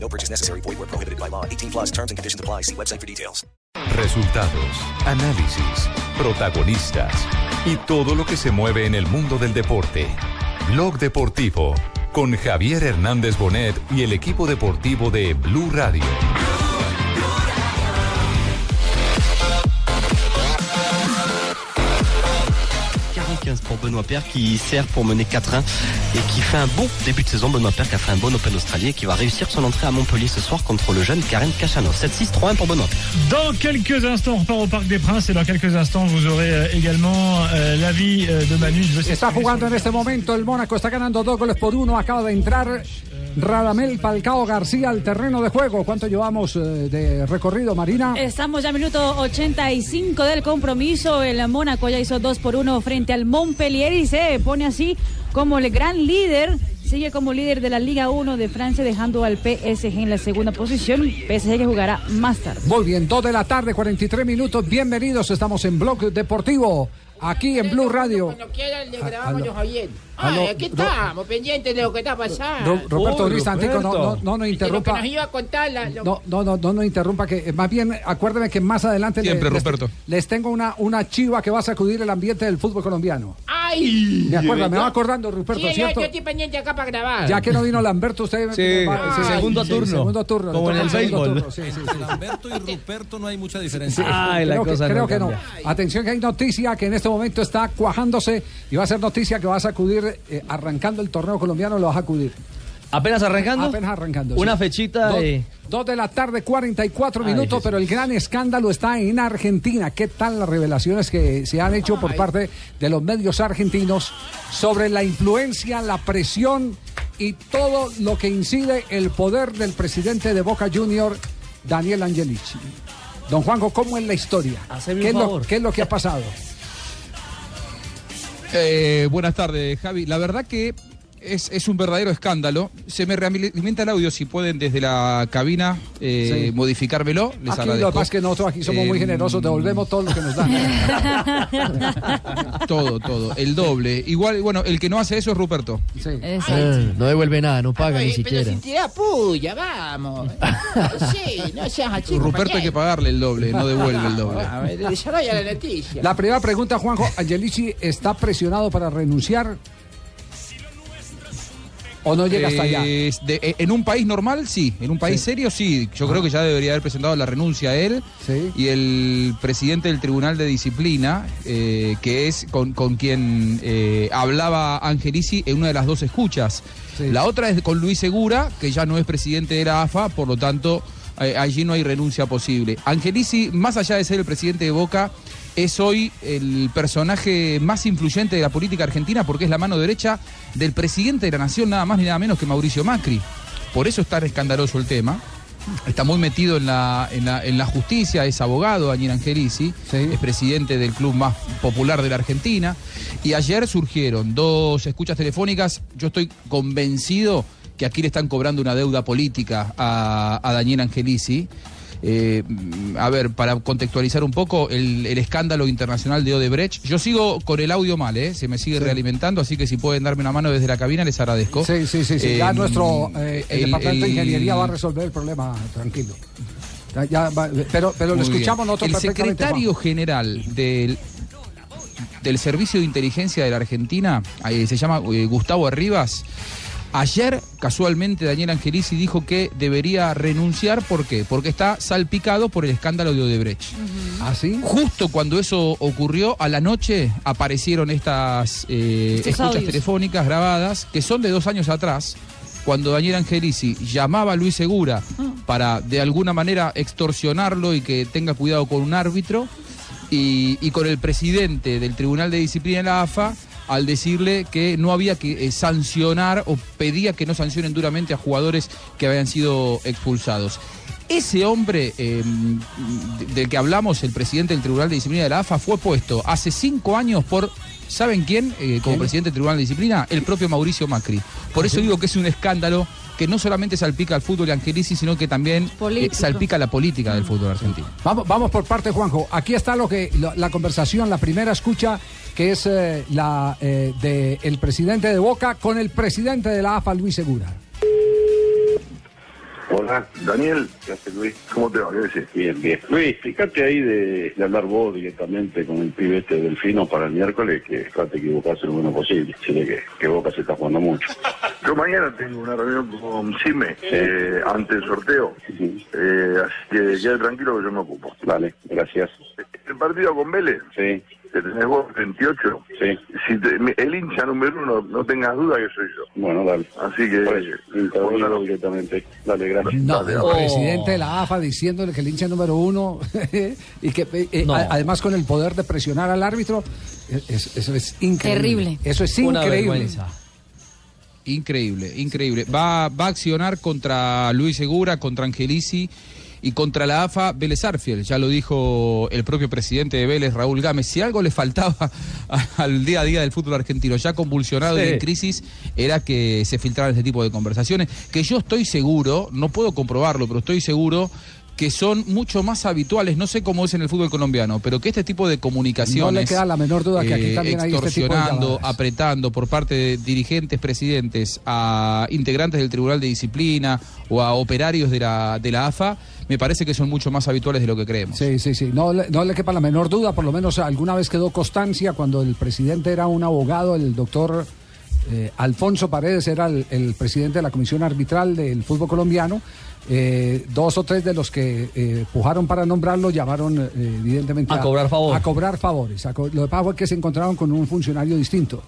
No purchase necessary. Void where prohibited by law. 18 plus terms and conditions apply. See website for details. Resultados, análisis, protagonistas y todo lo que se mueve en el mundo del deporte. Blog Deportivo con Javier Hernández Bonet y el equipo deportivo de Blue Radio. Pour Benoît Paire qui sert pour mener 4-1 et qui fait un bon début de saison. Benoît Paire qui a fait un bon Open australien et qui va réussir son entrée à Montpellier ce soir contre le jeune Karen Cachano. 7-6-3-1 pour Benoît Paire. Dans quelques instants, on repart au Parc des Princes et dans quelques instants, vous aurez euh, également euh, l'avis euh, de Manu. Il veut Está jugando en este momento el Mónaco, está ganando dos goles por uno. Acaba de entrar Radamel Falcao García al terreno de juego. ¿Cuánto llevamos eh, de recorrido, Marina? Estamos ya en minuto 85 del compromiso. El Mónaco ya hizo 2 por 1 frente al Montpellier y se pone así como el gran líder. Sigue como líder de la Liga 1 de Francia, dejando al PSG en la segunda posición. PSG que jugará más tarde. Muy bien, 2 de la tarde, 43 minutos. Bienvenidos, estamos en Blog Deportivo, aquí en Blue Radio. Cuando quieran le Ah, grabamos los Javier. Aló, Ay, aquí Ro- estamos, pendientes de lo que está pasando. Ro- Roberto Antico, no, no, no nos interrumpa. nos iba a contar la... lo- No, no, no, no nos interrumpa, que eh, más bien acuérdeme que más adelante Siempre, les, Ruperto. les tengo una, una chiva que va a sacudir el ambiente del fútbol colombiano. ¡Ay! Me acuerda, me va acordando, Ruperto, Sí, ¿cierto? yo estoy pendiente acá para grabar. Ya que no vino Lamberto, usted Sí, va- sí, segundo sí, turno. segundo turno. Como en el segundo béisbol. turno, sí, sí, sí. Lamberto y Ruperto no hay mucha diferencia. Ay, la creo que, cosa creo no que no. Atención que hay noticia que en este momento está cuajándose y va a ser noticia que va a sacudir, eh, arrancando el torneo colombiano, lo va a sacudir. ¿Apenas arrancando? Apenas arrancando. Una sí. fechita Dos, de... dos de la tarde, 44 Ay, minutos, Jesús. pero el gran escándalo está en Argentina. ¿Qué tal las revelaciones que se han hecho por Ay. parte de los medios argentinos sobre la influencia, la presión y todo lo que incide el poder del presidente de Boca Junior, Daniel Angelici? Don Juanjo, ¿cómo es la historia? Haceme ¿Qué un es, lo, favor. qué es lo que ha pasado? Eh, buenas tardes, Javi. La verdad que es, es un verdadero escándalo. Se me realimenta el audio, si pueden desde la cabina eh, Sí. modificármelo. Les Aquí lo que agradezco. pasa es que nosotros aquí somos muy Eh, generosos, devolvemos todo lo que nos dan. Todo, todo. El doble. Igual, bueno, el que no hace eso es Ruperto. Sí. Exacto. no devuelve nada, no paga ni pero siquiera. puya, vamos. sí, no seas así, Ruperto hay que pagarle el doble, no devuelve el doble. A ver, desarrolla la noticia. La primera pregunta, Juanjo, ¿Angelici está presionado para renunciar? ¿O no llega hasta allá? Eh, de- en un país normal, sí. En un país Sí. serio, sí. Yo creo que ya debería haber presentado la renuncia a él Sí. y el presidente del Tribunal de Disciplina, eh, que es con, con quien eh, hablaba Angelici en una de las dos escuchas. Sí. La otra es con Luis Segura, que ya no es presidente de la AFA, por lo tanto, allí no hay renuncia posible. Angelici, más allá de ser el presidente de Boca, es hoy el personaje más influyente de la política argentina porque es la mano derecha del presidente de la nación, nada más ni nada menos que Mauricio Macri. Por eso es tan escandaloso el tema. Está muy metido en la, en la, en la justicia, es abogado, Daniel Angelici, Sí. es presidente del club más popular de la Argentina. Y ayer surgieron dos escuchas telefónicas. Yo estoy convencido que aquí le están cobrando una deuda política a, a Daniel Angelici. Eh, a ver, para contextualizar un poco el, el escándalo internacional de Odebrecht. Yo sigo con el audio mal, ¿eh? se me sigue realimentando, así que si pueden darme una mano desde la cabina les agradezco. Sí, sí, sí. sí. ya Eh, nuestro eh, el, el- departamento de ingeniería va a resolver el problema, tranquilo. Ya, ya va- pero pero lo escuchamos nosotros El secretario general del, del Servicio de Inteligencia de la Argentina, eh, se llama Gustavo Arribas. Ayer, casualmente, Daniel Angelici dijo que debería renunciar. ¿Por qué? Porque está salpicado por el escándalo de Odebrecht. ¿Ah, sí? Justo cuando eso ocurrió, a la noche aparecieron estas eh, escuchas audios. telefónicas grabadas, que son de dos años atrás, cuando Daniel Angelici llamaba a Luis Segura para de alguna manera extorsionarlo y que tenga cuidado con un árbitro, y, y con el presidente del Tribunal de Disciplina de la AFA al decirle que no había que eh, sancionar o pedía que no sancionen duramente a jugadores que habían sido expulsados. Ese hombre de- del que hablamos, el presidente del Tribunal de Disciplina de la AFA, fue puesto hace cinco años por, ¿saben quién? Eh, como presidente del Tribunal de Disciplina, el propio Mauricio Macri. Por eso digo que es un escándalo que no solamente salpica al fútbol Angelici, sino que también eh, salpica la política del fútbol argentino. Vamos, vamos por parte, Juanjo. Aquí está lo que la, la conversación, la primera escucha, que es eh, la eh, de el presidente de Boca con el presidente de la AFA, Luis Segura. Hola, Daniel, ¿qué haces Luis? ¿Cómo te va? ¿Qué? Bien, bien. Luis, fíjate ahí de, de hablar vos directamente con el pibe este Delfino para el miércoles, que trate de equivocarse lo menos posible. Decirle que, que Boca se está jugando mucho. Yo mañana tengo una reunión con Cime eh, ante el sorteo. Eh, así que quede tranquilo que yo me ocupo. Vale, gracias. El partido con Vélez, Sí, que tenés vos 28. sí. Si te- el hincha número uno, no tengas duda que soy yo. Bueno, dale. Así que. Por eso, intervenido directamente. Dale, gracias. No, Dale, el dale. presidente de la AFA diciéndole que el hincha número uno y que eh, No. a- además con el poder de presionar al árbitro, eh, es- eso es increíble. Terrible. Eso es Una increíble. vergüenza. Increíble, increíble. Va, va a accionar contra Luis Segura, contra Angelici y contra la AFA Vélez Arfiel. Ya lo dijo el propio presidente de Vélez, Raúl Gámez. Si algo le faltaba al día a día del fútbol argentino, ya convulsionado y en crisis, era que se filtraran este tipo de conversaciones. Que yo estoy seguro, no puedo comprobarlo, pero estoy seguro que son mucho más habituales, no sé cómo es en el fútbol colombiano, pero que este tipo de comunicaciones... No le queda la menor duda que aquí eh, también hay este tipo de extorsionando, apretando por parte de dirigentes, presidentes a integrantes del Tribunal de Disciplina o a operarios de la, de la AFA, me parece que son mucho más habituales de lo que creemos. Sí, sí, sí. No, le- no le quepa la menor duda. Por lo menos alguna vez quedó constancia cuando el presidente era un abogado, el doctor eh, Alfonso Paredes era el, el presidente de la Comisión Arbitral del Fútbol Colombiano. Eh, dos o tres de los que eh, pujaron para nombrarlo llamaron eh, evidentemente A cobrar favor. A cobrar favores. A lo que pasa fue que se encontraron con un funcionario distinto.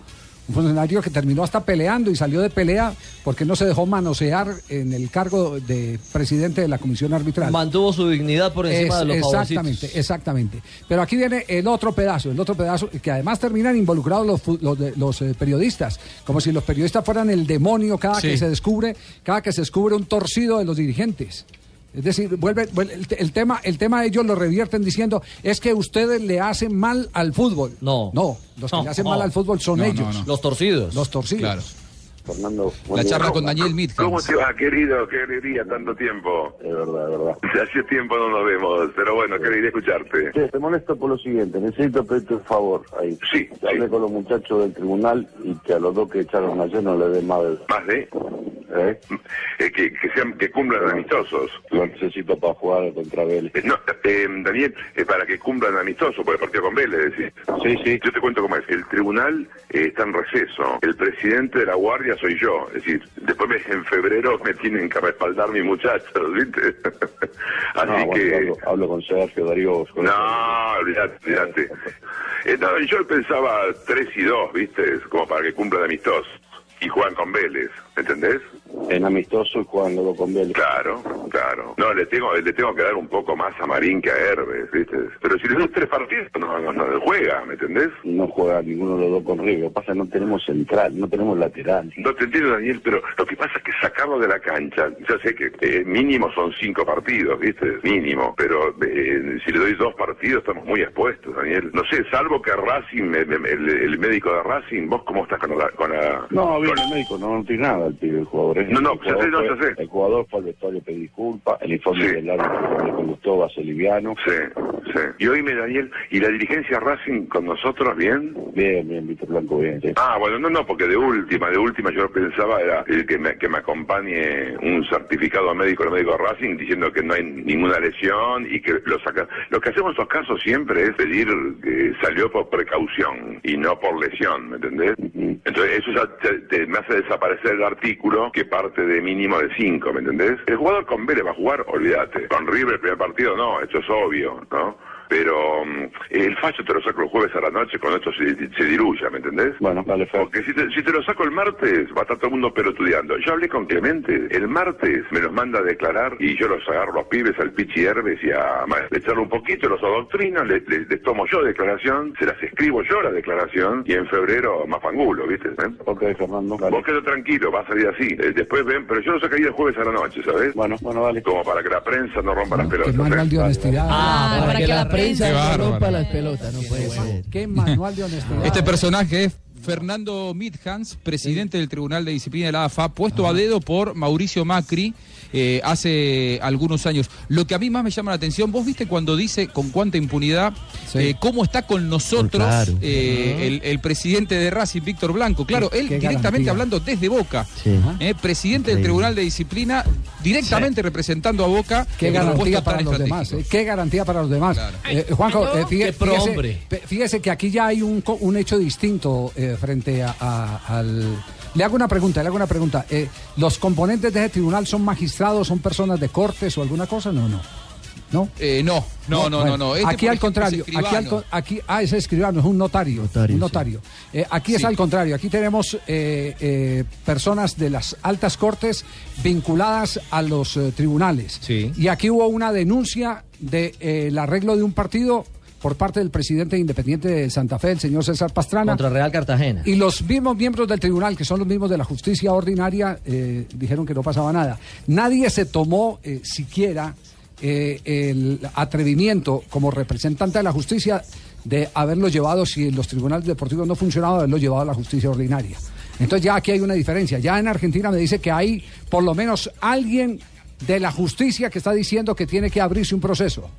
Un funcionario que terminó hasta peleando y salió de pelea porque no se dejó manosear en el cargo de presidente de la Comisión Arbitral. Mantuvo su dignidad por encima Es- de los exactamente, favorcitos. exactamente. Pero aquí viene el otro pedazo, el otro pedazo, que además terminan involucrados los, los, eh, periodistas, como si los periodistas fueran el demonio cada Sí. que se descubre, cada que se descubre un torcido de los dirigentes. Es decir, vuelve, vuelve- el, te- el tema, el tema ellos lo revierten diciendo es que ustedes le hacen mal al fútbol. No. No, los que No, le hacen no. mal al fútbol son No, no, ellos. no. Los torcidos. Los torcidos. Claro. Fernando, La día. charla con Daniel ¿Cómo Mitjans. te va, querido? Qué alegría, tanto tiempo. Es verdad, es verdad. Hace tiempo no nos vemos, pero bueno, qué alegría escucharte. Che, te molesto por lo siguiente, necesito pedirte un favor ahí. Sí, Hablé sí. con los muchachos del tribunal y que a los dos que echaron ayer no le den más de... Más de ¿Eh? eh, que, que sean que cumplan amistosos. Lo necesito para jugar contra Vélez. Eh, No, eh, Daniel, eh, para que cumplan amistosos por el partido con Vélez, decís. Sí, sí. Yo te cuento cómo es. El tribunal eh, está en receso. El presidente de la guardia soy yo. Es decir, después me- en febrero me tienen que respaldar mis muchachos, ¿viste? Así No, bueno, que... hablo, hablo con Sergio Darío. Con No, olvidate, olvidate. Eh, no, yo pensaba 3 y 2, ¿viste? Como para que cumplan amistosos. Y juegan con Vélez, ¿entendés? En amistoso y juegan los dos con Vélez. Claro, claro. No, le tengo, le tengo que dar un poco más a Marín que a Herbes, ¿viste? Pero si le doy tres partidos, no, no, no juega, ¿me entendés? No juega ninguno de los dos con River. Lo que pasa es que no tenemos central, no tenemos lateral. No te entiendo, Daniel, pero lo que pasa es que sacarlo de la cancha, yo sé que eh, mínimo son cinco partidos, ¿viste? Mínimo, pero eh, si le doy dos partidos estamos muy expuestos, Daniel. No sé, salvo que Racing, el médico de Racing, ¿vos cómo estás con la... Con la No, bien, con- el médico no, no tiene nada el pibe, el jugador. ¿Eh? No, no, ya sé, no, ya sé. El jugador fue al vestuario pedir disculpas, el informe Sí. del árbitro le conductó va a ser liviano. Sí, sí. Y oíme, Daniel, ¿y la dirigencia Racing con nosotros bien? Bien, bien, Víctor Blanco, bien. sí. Ah, bueno, no, no, porque de última, de última yo pensaba era eh, que me, que me acompañe un certificado médico, el médico Racing, diciendo que no hay ninguna lesión y que lo saca. Lo que hacemos en estos casos siempre es pedir que salió por precaución y no por lesión, ¿me entendés? Entonces eso ya te, te- me hace desaparecer el artículo que parte de mínimo de 5, ¿me entendés? El jugador con Vélez va a jugar, olvídate. Con River el primer partido no, eso es obvio, ¿no? Pero mm, el fallo te lo saco el jueves a la noche cuando esto se, se diluya, ¿me entendés? Bueno, vale, Fer. Porque si te, si te lo saco el martes, va a estar todo el mundo pelotudeando. Yo hablé con Clemente, el martes me los manda a declarar y yo los agarro a los pibes, al Pichi Herbes y a le charlo un poquito, los adoctrino, les, les- les tomo yo declaración, se las escribo yo la declaración y en febrero más fangulo, ¿viste? ¿Eh? Ok, Fernando. Vale. Vos quedo tranquilo, va a salir así. Eh, después ven, pero yo lo sacaría el jueves a la noche, ¿sabes? Bueno, bueno, vale. Como para que la prensa no rompa las Qué pelotas. manual ¿eh? de honestidad. Ah, para que la prensa Qué no bárbaro. rompa las pelotas, no puede ser. Qué manual de honestidad. Este personaje es Fernando Midhans, presidente del Tribunal de Disciplina de la AFA, puesto a dedo por Mauricio Macri eh, hace algunos años. Lo que a mí más me llama la atención, vos viste cuando dice con cuánta impunidad, eh, cómo está con nosotros Claro. eh, el, el presidente de Racing, Víctor Blanco. Claro, él directamente garantía. hablando desde Boca, Sí. eh, presidente del. Tribunal de Disciplina, directamente representando a Boca. Qué garantía para los demás, eh, qué garantía para los demás. Eh, Juanjo, eh, fíjese, que aquí ya hay un, un hecho distinto eh, frente a, a- al... Le hago una pregunta, le hago una pregunta. Eh, ¿Los componentes de ese tribunal son magistrados, son personas de cortes o alguna cosa? No, no. ¿No? Eh, no, no, no, bueno, no, no. Este, aquí al ejemplo, contrario, es aquí, al, aquí, ah, ese escribano es un notario, Notario, un sí. notario. Eh, aquí es al contrario, aquí tenemos eh, eh, personas de las altas cortes vinculadas a los eh, tribunales. Sí. Y aquí hubo una denuncia del arreglo de un partido por parte del presidente independiente de Santa Fe, el señor César Pastrana. Contra Real Cartagena. Y los mismos miembros del tribunal, que son los mismos de la justicia ordinaria, eh, dijeron que no pasaba nada. Nadie se tomó eh, siquiera eh, el atrevimiento como representante de la justicia de haberlo llevado, si los tribunales deportivos no funcionaban, haberlo llevado a la justicia ordinaria. Entonces ya aquí hay una diferencia. Ya en Argentina me dice que hay por lo menos alguien de la justicia que está diciendo que tiene que abrirse un proceso.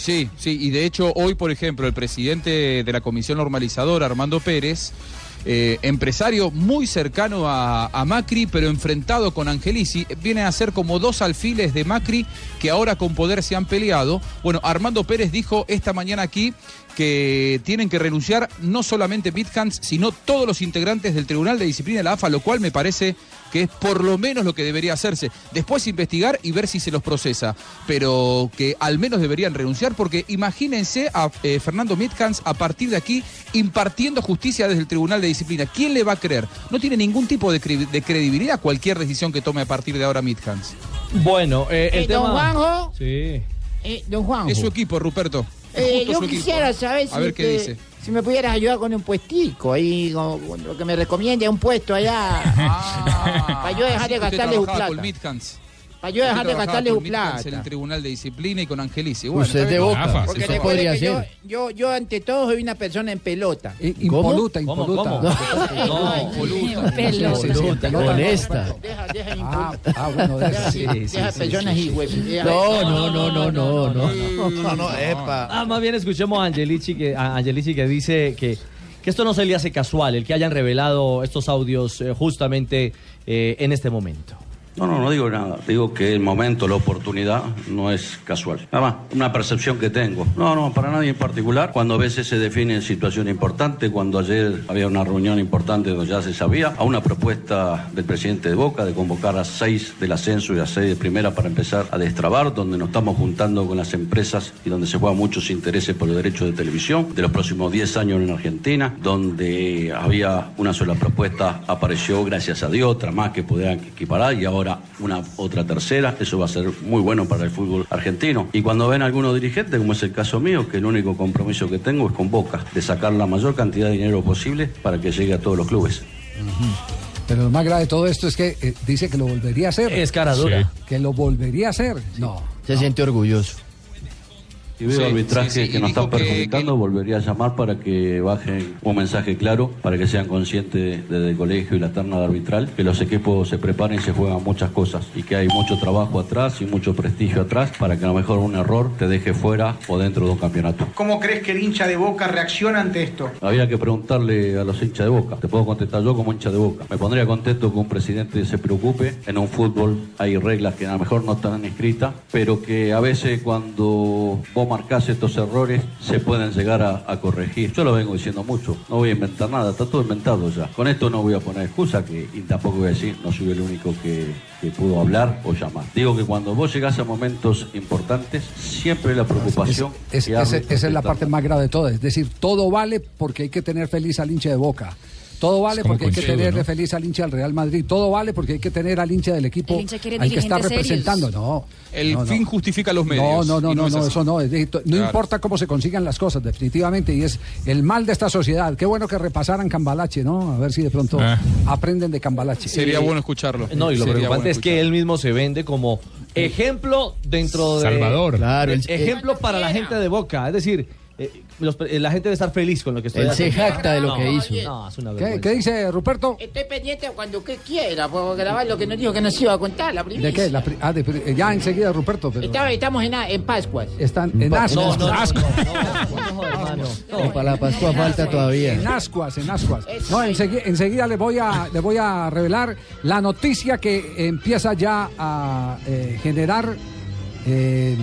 Sí, sí, y de hecho hoy, por ejemplo, el presidente de la Comisión Normalizadora, Armando Pérez, eh, empresario muy cercano a, a Macri, pero enfrentado con Angelici, viene a ser como dos alfiles de Macri que ahora con poder se han peleado. Bueno, Armando Pérez dijo esta mañana aquí que tienen que renunciar no solamente Bithans, sino todos los integrantes del Tribunal de Disciplina de la AFA, lo cual me parece que es por lo menos lo que debería hacerse. Después investigar y ver si se los procesa, pero que al menos deberían renunciar, porque imagínense a eh, Fernando Midhans a partir de aquí impartiendo justicia desde el Tribunal de Disciplina. ¿Quién le va a creer? No tiene ningún tipo de, cre- de credibilidad cualquier decisión que tome a partir de ahora Midhans. Bueno, eh, el Eh, tema... don Juanjo, Sí. eh, don Juanjo. Es su equipo, Ruperto. Eh, yo su equipo. quisiera saber si, A ver qué te- dice. si me pudieras ayudar con un puestico ahí, con, con lo que me recomiende un puesto allá. para yo dejar de gastarle trabajaba plata. Para yo dejar de gastarle Midhans plata. En el Tribunal de Disciplina y con Angelici. Bueno, Usted de. Boca. Porque Usted recuerde podría yo, yo, yo ante todo soy una persona en pelota. I- Impoluta, ¿Cómo? impoluta. ¿Cómo? No, impoluta. Pelota. Molesta. Deja, deja Ah, impul- ah, bueno, de deja, personas y No, no, no, no, no, no. No, no, epa. Ah, más bien escuchemos a Angelici que, a Angelici que dice que, que esto no se le hace casual, el que hayan revelado estos audios eh, justamente eh, en este momento. No, no, no digo nada. Digo que el momento, la oportunidad no es casual. Nada más, una percepción que tengo. No, no, para nadie en particular. Cuando a veces se define situación importante, cuando ayer había una reunión importante donde ya se sabía, a una propuesta del presidente de Boca de convocar a seis del ascenso y a seis de primera para empezar a destrabar, donde nos estamos juntando con las empresas y donde se juegan muchos intereses por los derechos de televisión de los próximos 10 años en Argentina, donde había una sola propuesta, apareció gracias a Dios, otra más que podían equiparar y ahora una otra tercera, eso va a ser muy bueno para el fútbol argentino. Y cuando ven algunos dirigentes, como es el caso mío, que el único compromiso que tengo es con Boca, de sacar la mayor cantidad de dinero posible para que llegue a todos los clubes. Pero lo más grave de todo esto es que eh, dice que lo volvería a hacer. Es cara dura. Que lo volvería a hacer. No. Se siente orgulloso. Si veo Sí, arbitraje sí, sí, que y nos están que- perjudicando, volvería a llamar para que bajen un mensaje claro, para que sean conscientes desde el colegio y la terna de arbitral, que los equipos se preparen y se juegan muchas cosas, y que hay mucho trabajo atrás y mucho prestigio atrás, para que a lo mejor un error te deje fuera o dentro de un campeonato. ¿Cómo crees que el hincha de Boca reacciona ante esto? Había que preguntarle a los hinchas de Boca. Te puedo contestar yo como hincha de Boca. Me pondría contento que un presidente se preocupe. En un fútbol hay reglas que a lo mejor no están escritas, pero que a veces cuando vos marcás estos errores, se pueden llegar a, a corregir. Yo lo vengo diciendo mucho, no voy a inventar nada, está todo inventado ya. Con esto no voy a poner excusa que, y tampoco voy a decir, no soy el único que, que pudo hablar o llamar. Digo que cuando vos llegás a momentos importantes, siempre la preocupación... Es- que ese- hable esa es la parte más grave de todo. Es decir, todo vale porque hay que tener feliz al hincha de Boca. Todo vale Es porque hay que ¿no? feliz al hincha del Real Madrid. Todo vale porque hay que tener al hincha del equipo hincha al que está representando. serios. No. El no, no. fin justifica los medios. no, no, no, es no, así. eso no. es no Claro. importa cómo se consigan las cosas, definitivamente. Y es el mal de esta sociedad. Qué bueno que repasaran Cambalache, ¿no? A ver si de pronto Ah. aprenden de Cambalache. Sería bueno escucharlo. No, y lo Sería preocupante bueno es que él mismo se vende como ejemplo dentro de. Salvador. Claro, el- ejemplo para la gente de Boca. Es decir, eh, los- eh, la gente debe estar feliz con lo que estoy Él se jacta de lo No, que hizo. No, es una ¿Qué, dice Ruperto? Estoy pendiente cuando usted quiera, puedo grabar lo que nos dijo que nos iba a contar, la primicia. ¿De qué? La pri- ah, de pri- ya enseguida, Ruperto. Pero Estaba- estamos en, en Pascuas. están en ascuas. No, no, ascuas. No, para la Pascua falta todavía. En ascuas, en ascuas. No, enseguida, enseguida le voy a le voy a revelar la noticia que empieza ya a eh, generar eh,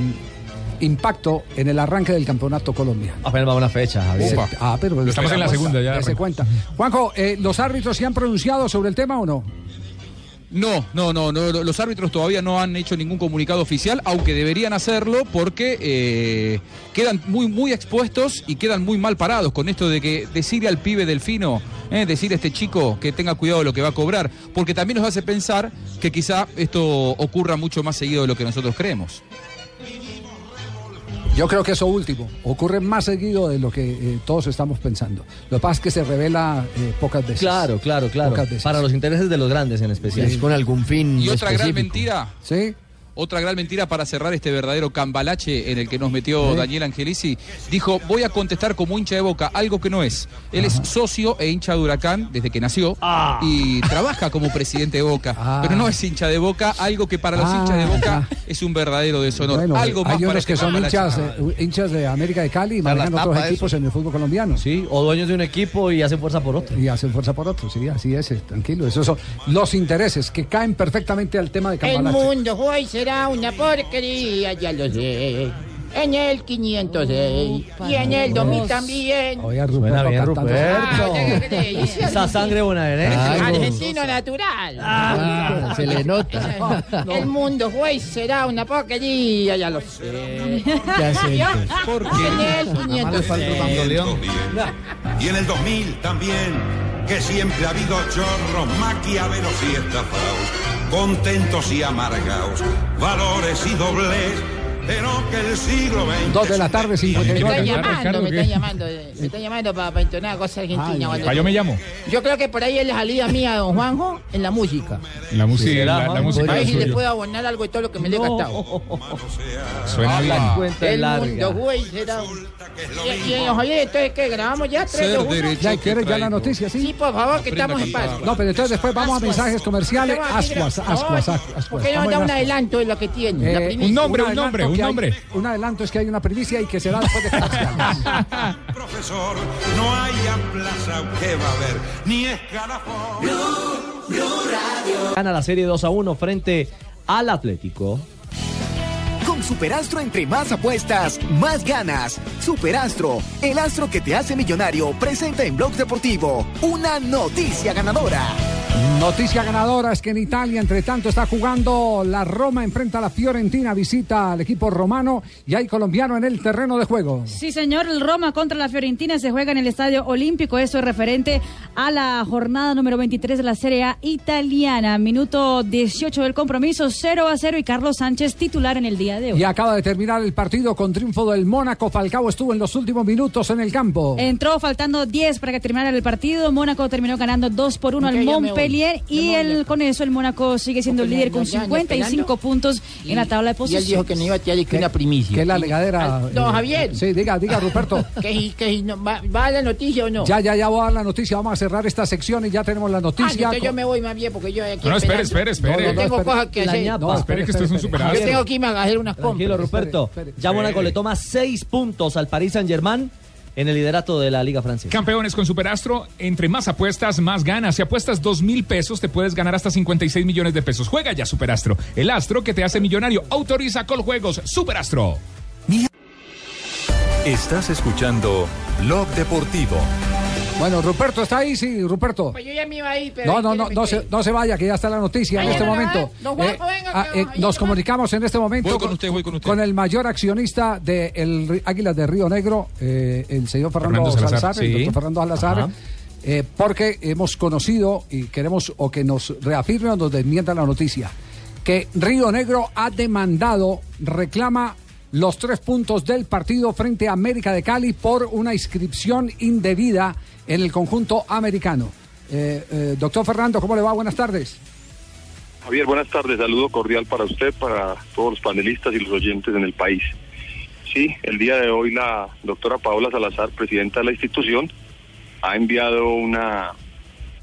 impacto en el arranque del campeonato colombiano. Apenas va una fecha, Javier. Se- ah, pero Estamos en la segunda ya. se cuenta. Juanjo, eh, ¿los árbitros se han pronunciado sobre el tema o no? No, no, no, no, los árbitros todavía no han hecho ningún comunicado oficial, aunque deberían hacerlo porque eh, quedan muy, muy expuestos y quedan muy mal parados con esto de que decirle al pibe delfino, eh, decir a este chico que tenga cuidado de lo que va a cobrar, porque también nos hace pensar que quizá esto ocurra mucho más seguido de lo que nosotros creemos. Yo creo que eso último ocurre más seguido de lo que eh, todos estamos pensando. Lo que pasa es que se revela eh, pocas veces. Claro, claro, claro. Pocas veces. Para los intereses de los grandes en especial. Es con algún fin Y otra gran mentira. Sí. Otra gran mentira para cerrar este verdadero cambalache en el que nos metió. Daniel Angelici. Dijo, voy a contestar como hincha de Boca, algo que no es. Él es socio e hincha de Huracán desde que nació Ah. y trabaja como presidente de Boca. Pero no es hincha de Boca, algo que para los Ah, hinchas de Boca es un verdadero deshonor. Bueno, algo más hay para unos este que son hinchas, eh, hinchas de América de Cali y manejan otros equipos en el fútbol colombiano. Sí, o dueños de un equipo y hacen fuerza por otro. Y hacen fuerza por otro, sí, así es, eh, tranquilo. Esos son los intereses que caen perfectamente al tema de El Cambalache. mundo hoy será una porquería, ya lo sé. En el 506 y en el 2000 también. Oiga, Suena Ruperto bien. Ruperto. Ah, ¿qué? Esa sangre bonaerense. Argentino natural. Ah, se le nota. El mundo hoy será una porquería, ya lo sé. ¿Qué acento? ¿Por En el 506. Y en el 2000 también, que siempre ha habido chorros, maquiavelos y estafados, contentos y amargados, valores y doblez, pero que el siglo XX... Dos de la tarde, Me están 59. llamando, me están llamando, me están llamando para, entonar cosas argentinas. Pa, yo me llamo. Yo creo que por ahí es la salida mía, don Juanjo, en la música. La música, será, la, la Juan? música A ver si le puedo abonar algo de todo lo que me le he gastado. Suena bien. La El larga. mundo, güey, será. Y, y oye, entonces, ¿qué? ¿Grabamos ya? ¿Tres, dos, ¿Ya que quieres ya la noticia, sí? Sí, por favor, que estamos en paz. No, pero entonces después vamos a mensajes comerciales. Ascuas, ascuas, ascuas. ¿Por qué no da en un adelanto de lo que tiene? la Eh, un nombre, un nombre, un hay- un adelanto es que hay una primicia y que será después de. Profesor, no hay plaza que va a haber, ni escalafón. Gana la serie 2 a 1 frente al Atlético. Con Superastro entre más apuestas, más ganas. Superastro, el astro que te hace millonario, presenta en Blog Deportivo una noticia ganadora. Noticia ganadora es que en Italia, entre tanto, está jugando la Roma, enfrenta a la Fiorentina, visita al equipo romano y hay colombiano en el terreno de juego. Sí, señor, el Roma contra la Fiorentina se juega en el Estadio Olímpico. Eso es referente a la jornada número 23 de la Serie A italiana. Minuto 18 del compromiso, 0 a 0 y Carlos Sánchez titular en el día de hoy. Y acaba de terminar el partido con triunfo del Mónaco. Falcao estuvo en los últimos minutos en el campo. Entró faltando 10 para que terminara el partido. Mónaco terminó ganando 2 por 1 Ok, al. Montpellier y el, con eso el Mónaco sigue siendo el líder no- con no, ya, ya 55 esperando. puntos en la tabla de Y él posiciones. dijo que no iba a tirar que una primicia. Que es la legadera. Al- Don eh, Javier. Sí, diga, diga, Ruperto. Que, no- ¿va, va a la noticia o no? Ya, ya, ya voy a dar la noticia. Vamos a cerrar esta sección y ya tenemos la Ah, noticia. entonces yo me voy más bien porque yo aquí No, no, espere, espere, espere. Yo tengo espere. cosas que hacer. No, Espere que esto es un Yo superastro. tengo que irme a hacer unas Tranquilo, compras. Ruperto. espere, Ya Mónaco le toma 6 puntos al Paris Saint-Germain en el liderato de la Liga Francesa. Campeones con Superastro, entre más apuestas, más ganas. Si apuestas dos mil pesos, te puedes ganar hasta 56 millones de pesos. Juega ya Superastro, el astro que te hace millonario. Autoriza Coljuegos Superastro. Estás escuchando Blog Deportivo. Bueno, Ruperto está ahí, sí, Ruperto. Pues yo ya me iba ahí, pero... No, no, no, no se, no se vaya, que ya está la noticia en este momento. nos comunicamos en este momento Voy con usted, voy con usted. el mayor accionista de el Águilas de Río Negro, eh, el señor Fernando, Fernando Salazar, Salazar, el doctor Fernando Salazar, eh, porque hemos conocido y queremos o que nos reafirme o nos desmienta la noticia, que Río Negro ha demandado, reclama los tres puntos del partido frente a América de Cali por una inscripción indebida en el conjunto americano. Eh, eh, doctor Fernando, ¿cómo le va? Buenas tardes. Javier, buenas tardes. Saludo cordial para usted, para todos los panelistas y los oyentes en el país. Sí, el día de hoy la doctora Paola Salazar, presidenta de la institución, ha enviado una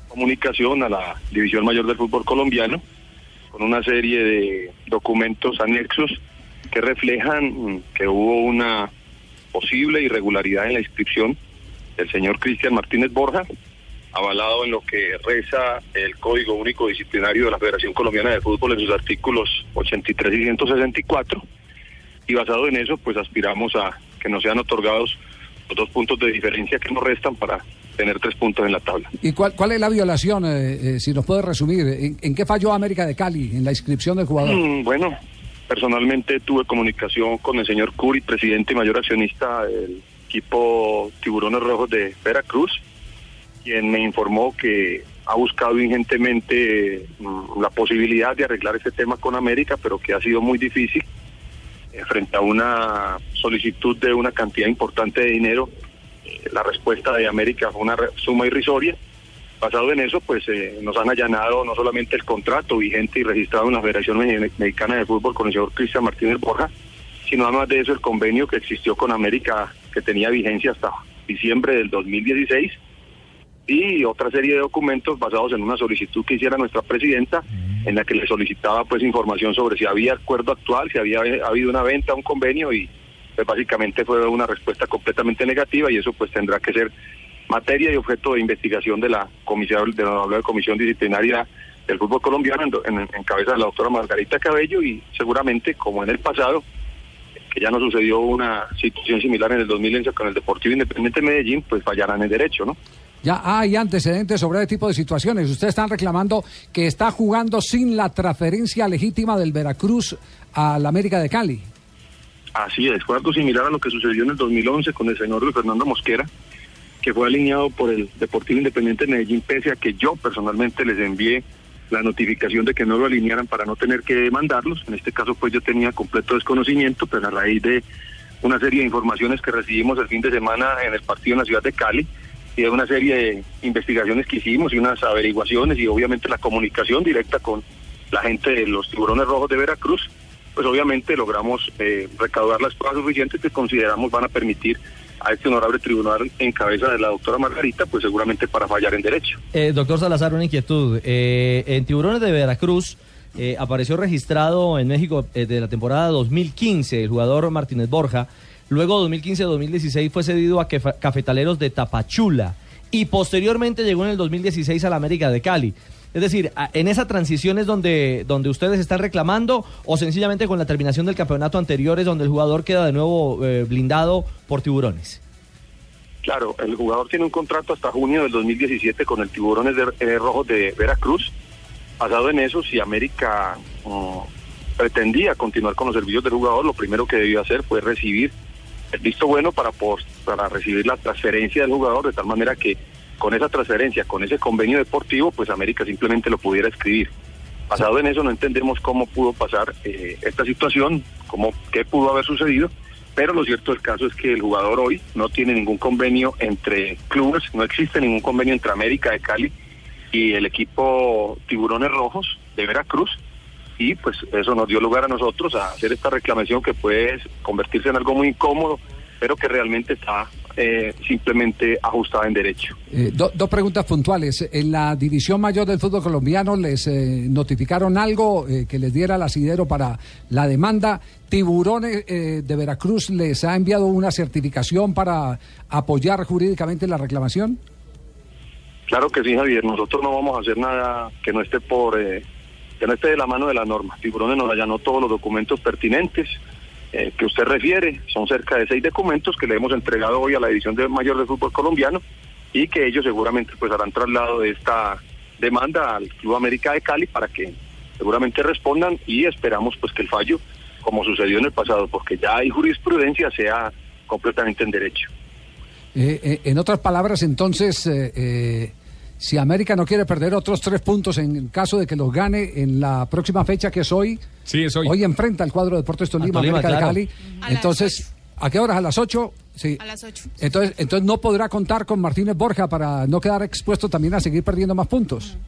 comunicación a la División Mayor del Fútbol Colombiano con una serie de documentos anexos que reflejan que hubo una posible irregularidad en la inscripción del señor Cristian Martínez Borja, avalado en lo que reza el Código Único Disciplinario de la Federación Colombiana de Fútbol en sus artículos 83 y 164. Y basado en eso, pues aspiramos a que nos sean otorgados los dos puntos de diferencia que nos restan para tener tres puntos en la tabla. ¿Y cuál, cuál es la violación, eh, eh, si nos puede resumir? ¿En, en qué falló América de Cali en la inscripción del jugador? Mm, Bueno, personalmente tuve comunicación con el señor Curi, presidente y mayor accionista del equipo Tiburones Rojos de Veracruz, quien me informó que ha buscado ingentemente mm, la posibilidad de arreglar este tema con América, pero que ha sido muy difícil eh, frente a una solicitud de una cantidad importante de dinero. eh, la respuesta de América fue una suma irrisoria. Basado en eso, pues eh, nos han allanado no solamente el contrato vigente y registrado en la Federación Me- Mexicana de Fútbol con el señor Cristian Martínez Borja, sino además de eso el convenio que existió con América, que tenía vigencia hasta diciembre del 2016, y otra serie de documentos basados en una solicitud que hiciera nuestra presidenta, en la que le solicitaba pues información sobre si había acuerdo actual, si había habido una venta, un convenio, y pues básicamente fue una respuesta completamente negativa, y eso pues tendrá que ser materia y objeto de investigación de la comisión de la comisión disciplinaria del fútbol colombiano en, en- en cabeza de la doctora Margarita Cabello y seguramente como en el pasado que ya no sucedió una situación similar en el 2011 con el Deportivo Independiente de Medellín pues fallarán en derecho no Ya hay antecedentes sobre este tipo de situaciones. Ustedes están reclamando que está jugando sin la transferencia legítima del Veracruz al América de Cali. Así es, fue algo similar a lo que sucedió en el 2011 con el señor Luis Fernando Mosquera, que fue alineado por el Deportivo Independiente de Medellín, pese a que yo personalmente les envié la notificación de que no lo alinearan para no tener que demandarlos. En este caso, pues yo tenía completo desconocimiento, pero a raíz de una serie de informaciones que recibimos el fin de semana en el partido en la ciudad de Cali y de una serie de investigaciones que hicimos y unas averiguaciones y obviamente la comunicación directa con la gente de los tiburones rojos de Veracruz, pues obviamente logramos eh, recaudar las pruebas suficientes que consideramos van a permitir a este honorable tribunal en cabeza de la doctora Margarita, pues seguramente para fallar en derecho. Eh, doctor Salazar, una inquietud. Eh, en Tiburones de Veracruz eh, apareció registrado en México de la temporada 2015 el jugador Martínez Borja. Luego 2015-2016 fue cedido a Cafetaleros de Tapachula y posteriormente llegó en el 2016 a la América de Cali. Es decir, en esa transición es donde, donde ustedes están reclamando o sencillamente con la terminación del campeonato anterior es donde el jugador queda de nuevo eh, blindado por tiburones. Claro, el jugador tiene un contrato hasta junio del 2017 con el Tiburones de, eh, Rojos de Veracruz. Basado en eso, si América mm, pretendía continuar con los servicios del jugador, lo primero que debió hacer fue recibir el visto bueno para, pos- para recibir la transferencia del jugador, de tal manera que con esa transferencia, con ese convenio deportivo, pues América simplemente lo pudiera escribir. Basado en eso, no entendemos cómo pudo pasar eh, esta situación, cómo, qué pudo haber sucedido, pero lo cierto del caso es que el jugador hoy no tiene ningún convenio entre clubes, no existe ningún convenio entre América de Cali y el equipo Tiburones Rojos de Veracruz, y pues eso nos dio lugar a nosotros a hacer esta reclamación que puede convertirse en algo muy incómodo, pero que realmente está eh, simplemente ajustada en derecho. Eh, do- dos preguntas puntuales. En la división mayor del fútbol colombiano les eh, notificaron algo eh, que les diera el asidero para la demanda. Tiburones eh, de Veracruz les ha enviado una certificación para apoyar jurídicamente la reclamación. Claro que sí, Javier. Nosotros no vamos a hacer nada que no esté por eh, que no esté de la mano de la norma. Tiburones nos allanó todos los documentos pertinentes. Eh, que usted refiere. Son cerca de seis documentos que le hemos entregado hoy a la División de Mayor de Fútbol Colombiano y que ellos seguramente pues harán traslado de esta demanda al Club América de Cali para que seguramente respondan y esperamos pues que el fallo, como sucedió en el pasado, porque ya hay jurisprudencia, sea completamente en derecho. Eh, eh, en otras palabras, entonces, eh, si América no quiere perder otros tres puntos en caso de que los gane en la próxima fecha, que es hoy, Sí, es hoy. enfrenta al cuadro de Deportes Tolima, Tolima, América claro. de Cali. A Entonces, ¿a qué horas? ¿A las 8? Sí. A las 8. Entonces, entonces no podrá contar con Martínez Borja para no quedar expuesto también a seguir perdiendo más puntos.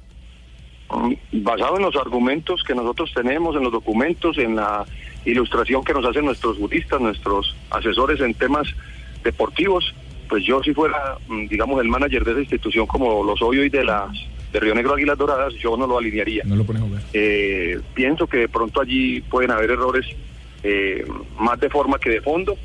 Mm, Basado en los argumentos que nosotros tenemos, en los documentos, en la ilustración que nos hacen nuestros juristas, nuestros asesores en temas deportivos, pues yo si fuera, mm, digamos, el manager de esa institución como lo soy hoy de las de Río Negro Águilas Doradas, yo no lo alinearía. No lo pones a jugar. Eh, pienso que de pronto allí pueden haber errores eh, más de forma que de fondo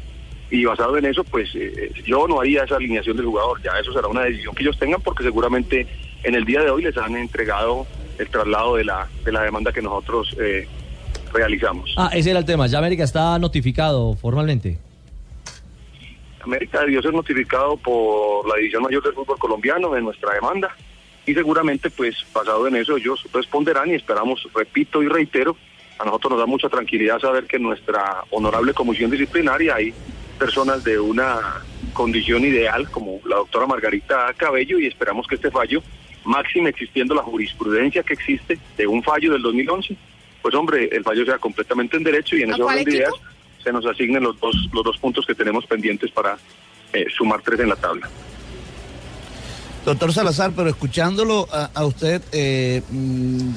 y basado en eso, pues eh, yo no haría esa alineación del jugador. Ya eso será una decisión que ellos tengan porque seguramente en el día de hoy les han entregado el traslado de la, de la demanda que nosotros eh, realizamos. Ah, ese era el tema. Ya América está notificado formalmente. América debió ser notificado por la División Mayor del Fútbol Colombiano de nuestra demanda y seguramente pues basado en eso ellos responderán y esperamos, repito y reitero, a nosotros nos da mucha tranquilidad saber que en nuestra honorable comisión disciplinaria hay personas de una condición ideal como la doctora Margarita Cabello y esperamos que este fallo, máximo existiendo la jurisprudencia que existe de un fallo del 2011, pues hombre, el fallo sea completamente en derecho y en ¿A ese cuál orden de equipo? ideas se nos asignen los dos, los dos puntos que tenemos pendientes para eh, sumar tres en la tabla. Doctor Salazar, pero escuchándolo a, a usted, eh, mm,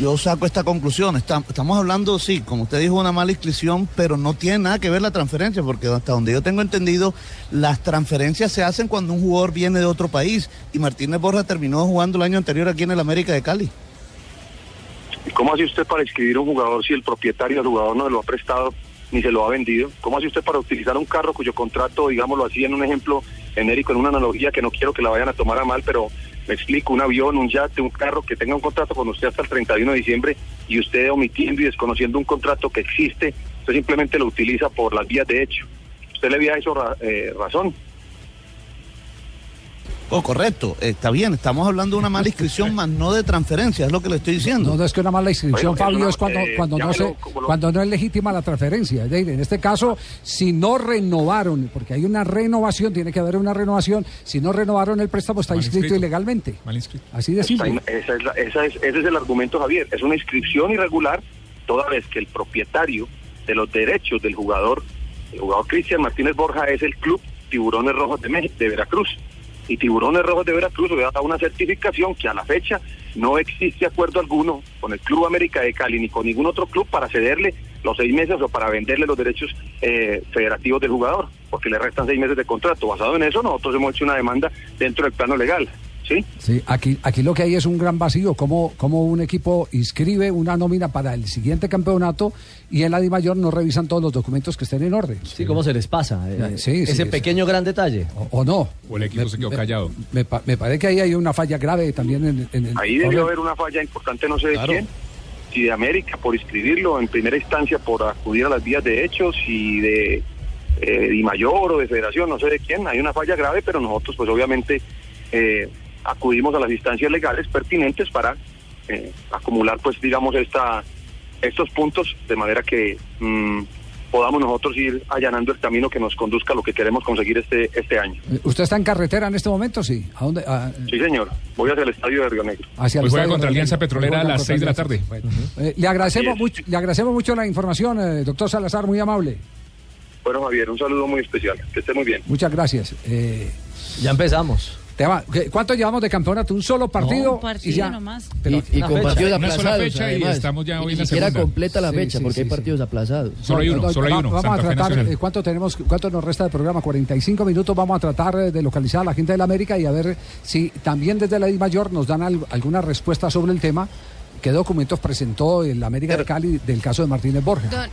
yo saco esta conclusión. Está- estamos hablando, sí, como usted dijo, una mala inscripción, pero no tiene nada que ver la transferencia, porque hasta donde yo tengo entendido, las transferencias se hacen cuando un jugador viene de otro país. Y Martínez Borja terminó jugando el año anterior aquí en el América de Cali. ¿Y ¿Cómo hace usted para inscribir un jugador si el propietario del jugador no lo ha prestado ni se lo ha vendido? ¿Cómo hace usted para utilizar un carro cuyo contrato, digámoslo así, en un ejemplo genérico, en una analogía que no quiero que la vayan a tomar a mal, pero me explico, un avión, un yate, un carro que tenga un contrato con usted hasta el 31 de diciembre y usted omitiendo y desconociendo un contrato que existe, usted simplemente lo utiliza por las vías de hecho. ¿Usted le eso ra- eh, razón? Oh, correcto, está bien, estamos hablando de una mala inscripción, más no de transferencia, es lo que le estoy diciendo. No, no es que una mala inscripción, Fabio, es cuando, eh, cuando, no se, lo- cuando no es legítima la transferencia. En este caso, si no renovaron, porque hay una renovación, tiene que haber una renovación, si no renovaron el préstamo está inscrito inscrito. ilegalmente. Mal inscrito. Así de simple. Esa- esa es la- esa es- ese es el argumento, Javier. Es una inscripción irregular toda vez que el propietario de los derechos del jugador, el jugador Cristian Martínez Borja, es el club Tiburones Rojos de, Mex- de Veracruz. Y Tiburones Rojos de Veracruz le da una certificación que a la fecha no existe acuerdo alguno con el Club América de Cali ni con ningún otro club para cederle los seis meses o para venderle los derechos eh, federativos del jugador, porque le restan seis meses de contrato. Basado en eso, nosotros hemos hecho una demanda dentro del plano legal. ¿Sí? Sí, aquí, aquí lo que hay es un gran vacío, como, como un equipo inscribe una nómina para el siguiente campeonato y en la DIMAYOR no revisan todos los documentos que estén en orden. Sí, ¿cómo se les pasa? Eh, Sí, sí, ese sí. pequeño gran detalle. O, o no. O el equipo se quedó callado. Me, pa- me parece que ahí hay una falla grave también en, en el... Ahí debió haber una falla importante, no sé de quién, si de América por inscribirlo en primera instancia por acudir a las vías de hechos y de eh, Di Mayor o de Federación, no sé de quién, hay una falla grave, pero nosotros pues obviamente eh, acudimos a las instancias legales pertinentes para eh, acumular pues digamos esta estos puntos de manera que mm, podamos nosotros ir allanando el camino que nos conduzca a lo que queremos conseguir este este año. ¿Usted está en carretera en este momento? Sí. ¿A dónde? A- Sí, señor. Voy hacia el estadio de Río Negro. hacia el Hoy juega contra Alianza Petrolera a las contra 6 de la tarde. Eh, le, agradecemos mucho, le agradecemos mucho la información, eh, doctor Salazar, muy amable. Bueno, Javier, un saludo muy especial. Que esté muy bien. Muchas gracias. Eh, ya empezamos. ¿Cuánto llevamos de campeonato? ¿Un solo partido? Un partido y ya. nomás. Pero- Y, y con fecha. partidos Una sola aplazados. fecha y además. estamos ya hoy ni en la segunda. completa la fecha, sí, porque sí, hay sí. partidos aplazados. Solo hay uno, No, solo hay uno, Vamos a Santa tratar, eh, ¿cuánto tenemos, cuánto nos resta de programa? 45 minutos. Vamos a tratar eh, de localizar a la gente de la América y a ver si también desde la I Mayor nos dan al- alguna respuesta sobre el tema. ¿Qué documentos presentó el América de Cali del caso de Martínez Borja? Don,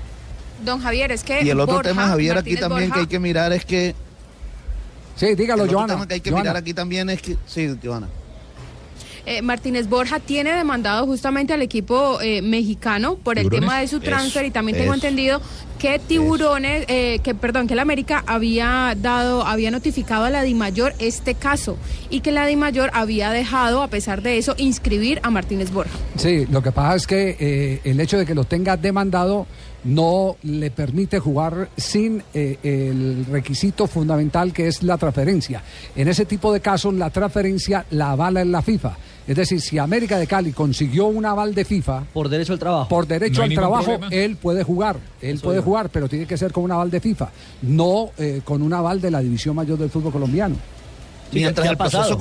don Javier, es que. Y el otro Borja, tema, Javier, aquí también que hay que mirar es que... Sí, dígalo, el Joana. que hay que Joana. mirar aquí también es que... Sí, Joana. eh, Martínez Borja tiene demandado justamente al equipo eh, mexicano por el tema de su transfer Eso, y también tengo eso. entendido que Tiburones, eh, que perdón, que el América había dado, había notificado a la DIMAYOR este caso y que la DIMAYOR había dejado, a pesar de eso, inscribir a Martínez Borja. Sí, lo que pasa es que eh, el hecho de que lo tenga demandado no le permite jugar sin eh, el requisito fundamental que es la transferencia. En ese tipo de casos la transferencia la avala en la FIFA. Es decir, si América de Cali consiguió un aval de FIFA por derecho al trabajo, por derecho No al trabajo, problema. él puede jugar, él Eso puede jugar, pero tiene que ser con un aval de FIFA, no eh, con un aval de la división mayor del fútbol colombiano. Sí, ¿qué ha pasado?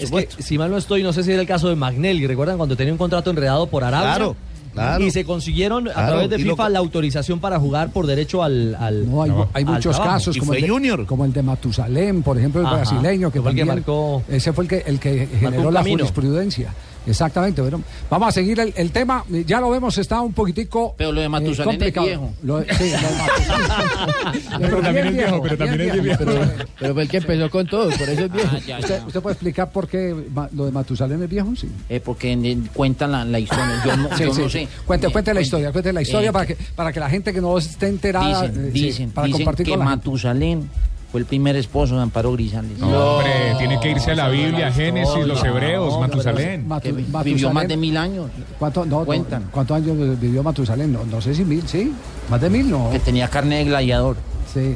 Es que, si mal no estoy, no sé si era el caso de Magnelli. ¿Recuerdan cuando tenía un contrato enredado por Arabia? Claro, claro. Y se consiguieron a Claro, través de y lo- FIFA la autorización para jugar por derecho al. al No, hay, hay al muchos trabajo. casos, como el, de, como el de Matusalén, por ejemplo, el Ajá, brasileño, que fue el que también- marcó- ese fue el que, el que generó la camino. jurisprudencia. Exactamente. bueno, vamos a seguir el, el tema. Ya lo vemos, está un poquitico. Pero lo de eh, Matusalén es viejo. Lo de- sí, lo de Matusalén. Pero también es viejo, pero también es viejo. Pero, pero fue el que empezó con todo, por eso es viejo. ¿Usted, usted puede explicar por qué lo de Matusalén es viejo? Sí. Eh, porque en- en- cuentan la, la historia. Yo no, Sí, yo sí, no sí. sé. Cuente, Eh, cuente la historia, cuente la historia eh, para que para que la gente que no esté enterada Dicen, eh, sí, dicen, para dicen compartir que con la gente. Matusalén fue el primer esposo de Amparo Grisales. No, hombre, tiene que irse a la Biblia, Génesis, los hebreos, Matusalén. Matu- Que vivió Matusalén- más de mil años. ¿Cuánto, no, no, Cuentan. ¿Cuántos años vivió Matusalén? No, no sé si mil, ¿sí? ¿Más de mil? No. Que tenía carne de gladiador. Sí.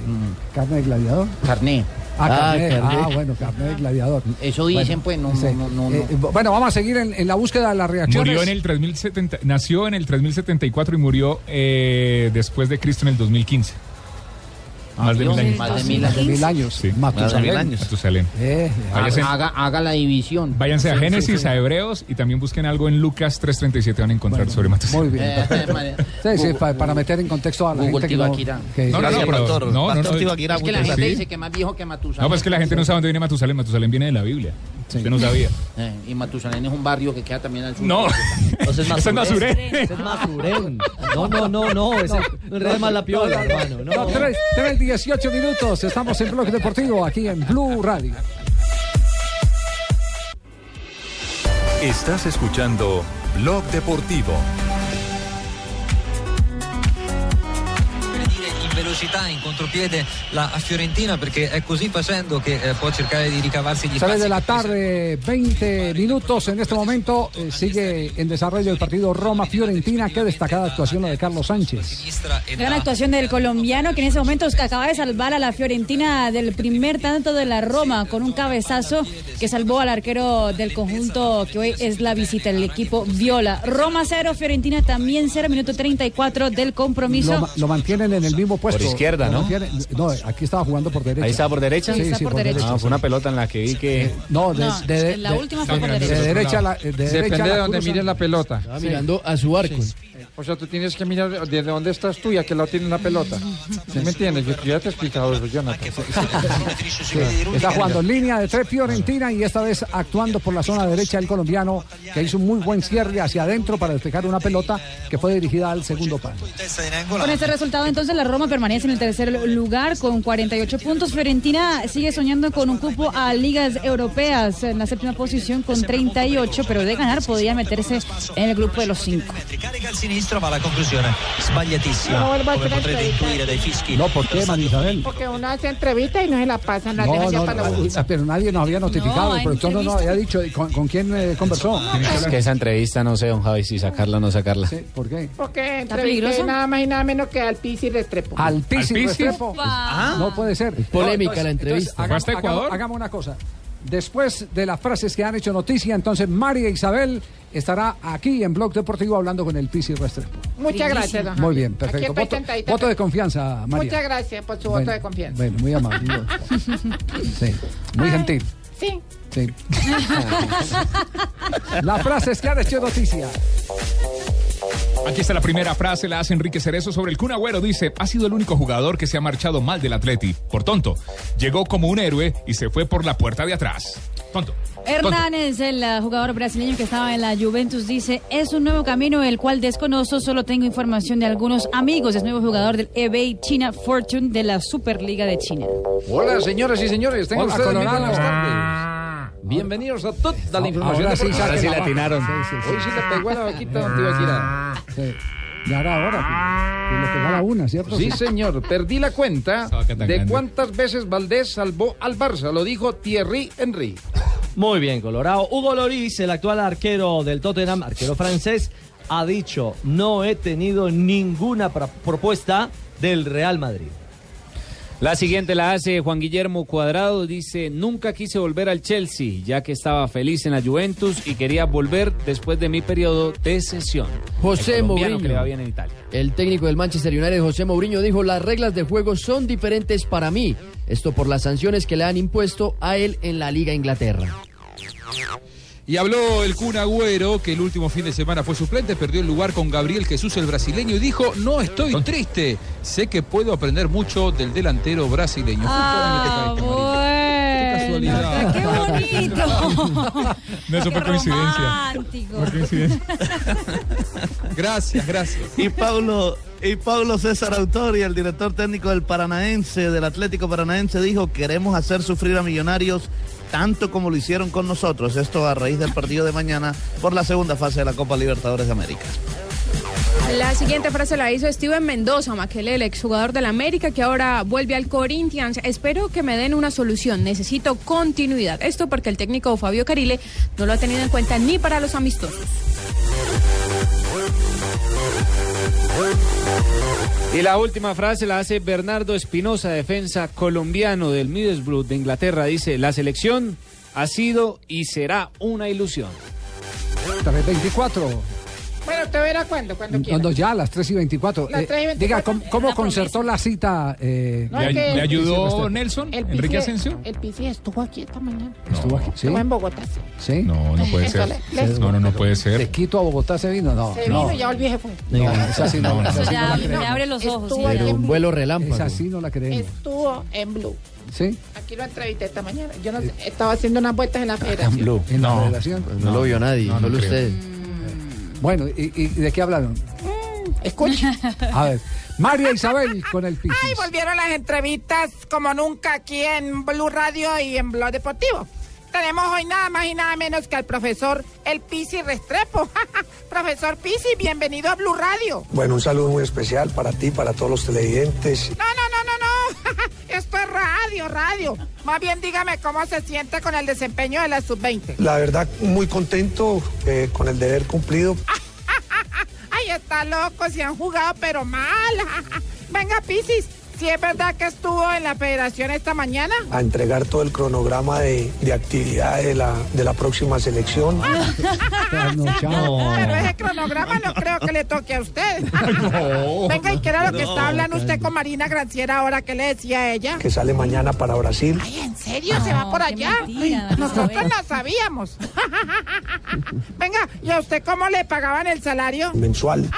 ¿Carne de gladiador? Carne. Ah, carne. Ah, bueno, carne de gladiador. Eso dicen, pues, no, sí. no, no, no. Eh, bueno, vamos a seguir en, en la búsqueda de las reacciones. Murió en el 3070, nació en el 3074 y murió eh, después de Cristo en el 2015. Más de mil años. Más de mil años. mil años. Sí. Matusalén. Matusalén. Eh, Haga, haga la división. Váyanse a Génesis, sí, a Hebreos y también busquen algo en Lucas 3.37 van a encontrar sobre Matusalén. Muy bien. Eh, perfecto. Sí, sí, pa- para meter en contexto a la Google gente que no, que- No, no, no, pero- no, no, no. Es que la gente Sí. dice que más viejo que Matusalén. No, pues es que la gente no sabe dónde viene Matusalén. Matusalén viene de la Biblia. Usted no sabía. Eh, y Matusalén es un barrio que queda también al sur. No. Entonces Ese es Masurén. Ese es Masurén. No, no, no, no. Ese no enrede más la piola, hermano. No. No, tres, tres, 18 minutos. Estamos en Blog Deportivo aquí en Blue Radio. Estás escuchando Blog Deportivo. Velocità, in contropiede la Fiorentina perché è così facendo che eh, può cercare di ricavarsi gli 3 spazi. de la tarde, 20 minutos. En este momento eh, sigue en desarrollo el partido Roma-Fiorentina. Qué destacada actuación la de Carlos Sánchez. Gran actuación del colombiano que en ese momento acaba de salvar a la Fiorentina del primer tanto de la Roma con un cabezazo que salvó al arquero del conjunto que hoy es la visita del equipo Viola. Roma 0, Fiorentina también 0, minuto 34 del compromiso. Lo, lo mantienen en el mismo puesto. Izquierda, ¿no? no, aquí estaba jugando por derecha. Ahí está por derecha. Sí, está sí, por por derecha. derecha. Ah, fue una pelota en la que vi que. No, de, No, de- en la de- última fue de- por de derecha. derecha. la- de derecha Depende la de donde mires la pelota. Estaba mirando a su arco. O sea, tú tienes que mirar desde dónde estás tú y a qué lado tiene la pelota. ¿Sí me entiendes? Yo, yo ya te he explicado eso, Jonathan. Está jugando en línea de tres Fiorentina y esta vez actuando por la zona derecha el colombiano que hizo un muy buen cierre hacia adentro para despejar una pelota que fue dirigida al segundo palo. Con este resultado, entonces, la Roma permanece en el tercer lugar con 48 puntos. Fiorentina sigue soñando con un cupo a ligas europeas en la séptima posición con 38, pero de ganar podría meterse en el grupo de los cinco. Sinistro, ma la conclusione sbagliatissima. No, come potrete entrevista. intuire dai fischi. No, ¿por qué, María Isabel? Porque uno hace entrevista y no se la pasan, la No, dejan no, para la no, última. pero nadie nos había notificado, No, el productor no nos había dicho con, con quién eh, conversó. Es que esa entrevista no sé, don Javi, si sacarla o no sacarla. ¿Por qué? Porque nada más y nada menos que al Pisi Restrepo. Al Pisi. Restrepo. Ah. No puede ser. polémica la entrevista. hagamos, hagamos una cosa. Después de las frases que han hecho noticia, entonces María Isabel estará aquí en Blog Deportivo hablando con el Pisi Restrepo. Muchas gracias, don Muy bien, perfecto. Voto, voto de confianza, María. Muchas gracias por su Bueno, voto de confianza. Bueno, muy amable. Sí, muy gentil. Sí. Sí. Las frases que han hecho noticia. Aquí está la primera frase, la hace Enrique Cerezo sobre el Kun Agüero. Dice, ha sido el único jugador que se ha marchado mal del Atleti. Por tonto. Llegó como un héroe y se fue por la puerta de atrás. Tonto. Hernández, el eh, jugador brasileño que estaba en la Juventus, dice, es un nuevo camino el cual desconozco, solo tengo información de algunos amigos. Es nuevo jugador del eBay China Fortune de la Superliga de China. Hola, señoras y señores. Tengan Hola, ustedes muy buenas tardes. Bienvenidos a toda la información. Ahora sí, atinaron. Sí, sí, sí. Hoy sí le pegó a la vaquita. Sí. Ya era hora. Que, que le pegó a la una, ¿cierto? Sí, señor. Perdí la cuenta de cuántas veces Valdés salvó al Barça. Lo dijo Thierry Henry. Muy bien, Colorado. Hugo Loris, el actual arquero del Tottenham, arquero francés, ha dicho, no he tenido ninguna propuesta del Real Madrid. La siguiente la hace Juan Guillermo Cuadrado. Dice, nunca quise volver al Chelsea, ya que estaba feliz en la Juventus y quería volver después de mi periodo de sesión. José El Mourinho. que le va bien en Italia. El técnico del Manchester United, José Mourinho, dijo, las reglas de juego son diferentes para mí. Esto por las sanciones que le han impuesto a él en la Liga Inglaterra. Y habló el Kun Agüero, que el último fin de semana fue suplente, perdió el lugar con Gabriel Jesús, el brasileño, y dijo, no estoy triste, sé que puedo aprender mucho del delantero brasileño. Justo Ah, bueno. casualidad. Qué bonito. No, eso fue Qué coincidencia. romántico. Fue coincidencia. Gracias, gracias. Y Pablo, y Pablo César Autori, el director técnico del Paranaense, del Atlético Paranaense, dijo, queremos hacer sufrir a Millonarios tanto como lo hicieron con nosotros. Esto a raíz del partido de mañana por la segunda fase de la Copa Libertadores de América. La siguiente frase la hizo Steven Mendoza, Maquelele, el exjugador del América, que ahora vuelve al Corinthians. Espero que me den una solución. Necesito continuidad. Esto porque el técnico Fabio Carile no lo ha tenido en cuenta ni para los amistosos. Y la última frase la hace Bernardo Espinosa, defensa colombiano del Middlesbrough de Inglaterra. Dice, la selección ha sido y será una ilusión. 324. Bueno, te verá cuando, cuando No, quiera. no, ya a las 3 y 24. Las Eh, 3 y 24, diga, ¿cómo, concertó la cita? eh, No, el- ayudó Nelson? El ¿Enrique Asensio? El Pisi estuvo aquí esta mañana. ¿Estuvo aquí? ¿Sí? Estuvo en Bogotá. ¿Sí? No, no puede ser. le- le- No, no, no puede ¿De ser. Quito a Bogotá se vino? No. Se no. vino y ya volví se fue. No, esa sí no, esa Eso sí no me abre los ojos. Sí. en- vuelo relámpago. Esa sí no la creemos. Estuvo en Blue. ¿Sí? Aquí lo entrevisté esta mañana. Yo no sé, estaba haciendo unas vueltas en la federación. En la No. federación. No, lo vio nadie, no, no solo usted. Bueno, ¿y, y de qué hablaron? Escucha. A ver, María Isabel con el Piscis. Ay, volvieron las entrevistas como nunca aquí en Blue Radio y en Blog Deportivo. Tenemos hoy nada más y nada menos que al profesor El Pisi Restrepo. profesor Pisi, bienvenido a Blue Radio. Bueno, un saludo muy especial para ti, para todos los televidentes. No, no, no, no, no. Esto es radio, radio. Más bien dígame cómo se siente con el desempeño de la sub-20. La verdad, muy contento eh, con el deber cumplido. Ay, está loco, si han jugado, pero mal. Venga, Pisis, si es verdad que estuvo en la federación esta mañana. A entregar todo el cronograma de, de actividades de la, de la próxima selección. Pero ese cronograma no creo que le toque a usted. Venga, ¿y qué era lo que está hablando usted con Marina Granciera ahora? ¿Qué le decía a ella? Que sale mañana para Brasil. Ay, ¿en serio? ¿Se va por allá? Nosotros no sabíamos. Venga, ¿y a usted cómo le pagaban el salario? Mensual.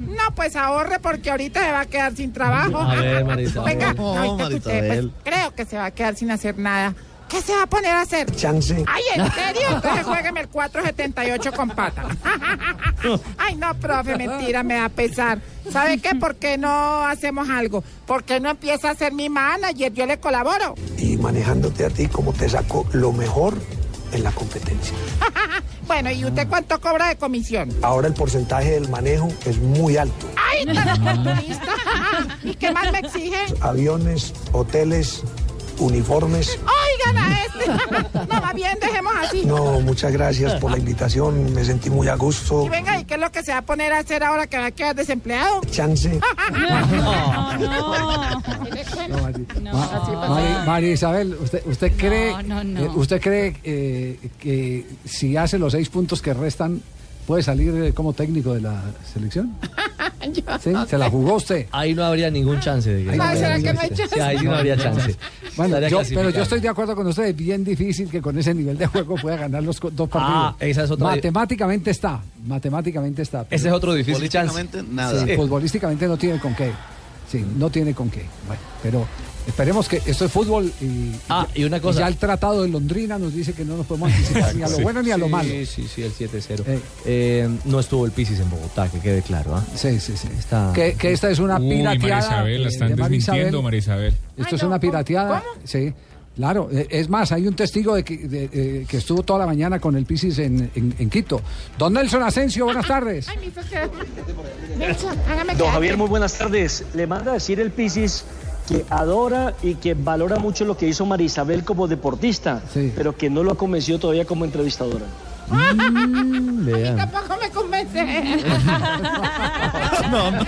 No, pues ahorre porque ahorita se va a quedar sin trabajo. A ver, Isabel. Venga, No, ahorita María escuché, pues, creo que se va a quedar sin hacer nada. ¿Qué se va a poner a hacer? Chance. Ay, ¿en serio? Entonces juegueme el 478 con pata. Ay, no, profe, mentira, me da pesar. ¿Sabe qué? ¿Por qué no hacemos algo? ¿Por qué no empieza a ser mi manager? Yo le colaboro. Y manejándote a ti como te saco lo mejor en la competencia. Bueno, ¿y usted cuánto cobra de comisión? Ahora el porcentaje del manejo es muy alto. ¡Ay, tan oportunista! ¿Y qué más me exige? Aviones, hoteles, uniformes. Oigan a este. No, más bien dejemos así. No, muchas gracias por la invitación. Me sentí muy a gusto. Y venga, ¿y qué es lo que se va a poner a hacer ahora que va a quedar desempleado? Chance. Ma- Mari- María Isabel, ¿usted, usted cree, no, no. eh, usted cree eh, que si hace los seis puntos que restan, puede salir eh, como técnico de la selección? ¿Sí? ¿Se la jugó usted? Ahí no habría ningún chance de que. Ahí no Ay, ¿será que no hay Sí, ahí sí no habría chance. Bueno, yo- pero yo estoy de acuerdo con usted, es bien difícil que con ese nivel de juego pueda ganar los dos partidos. Ah, esa es otra- Matemáticamente está, matemáticamente está. Ese es otro difícil chance. Futbolísticamente, nada. Sí, futbolísticamente no tiene con qué. Sí, no tiene con qué. Bueno, pero esperemos que esto es fútbol y, Ah, y una cosa. ya el tratado de Londrina nos dice que no nos podemos anticipar ni a lo Sí. bueno ni a lo Sí, malo. Sí, sí, el 7-0. Eh, no estuvo el Pisis en Bogotá, que quede claro. ¿ah? Sí, sí, sí. Está... Que, que esta es una Uy, pirateada. Isabel, la eh, están de María desmintiendo, Isabel. María Isabel. Esto es una pirateada, sí. Claro, eh, es más, hay un testigo de que, de, eh, que estuvo toda la mañana con el Pisis en, en- en Quito. Don Nelson Asensio, buenas tardes. Ay, mi Nelson, hágame Don. Javier, muy buenas tardes. Le manda a decir el Pisis que adora y que valora mucho lo que hizo Marisabel como deportista, pero que no lo ha convencido todavía como entrevistadora. A mí tampoco me convence. No, no.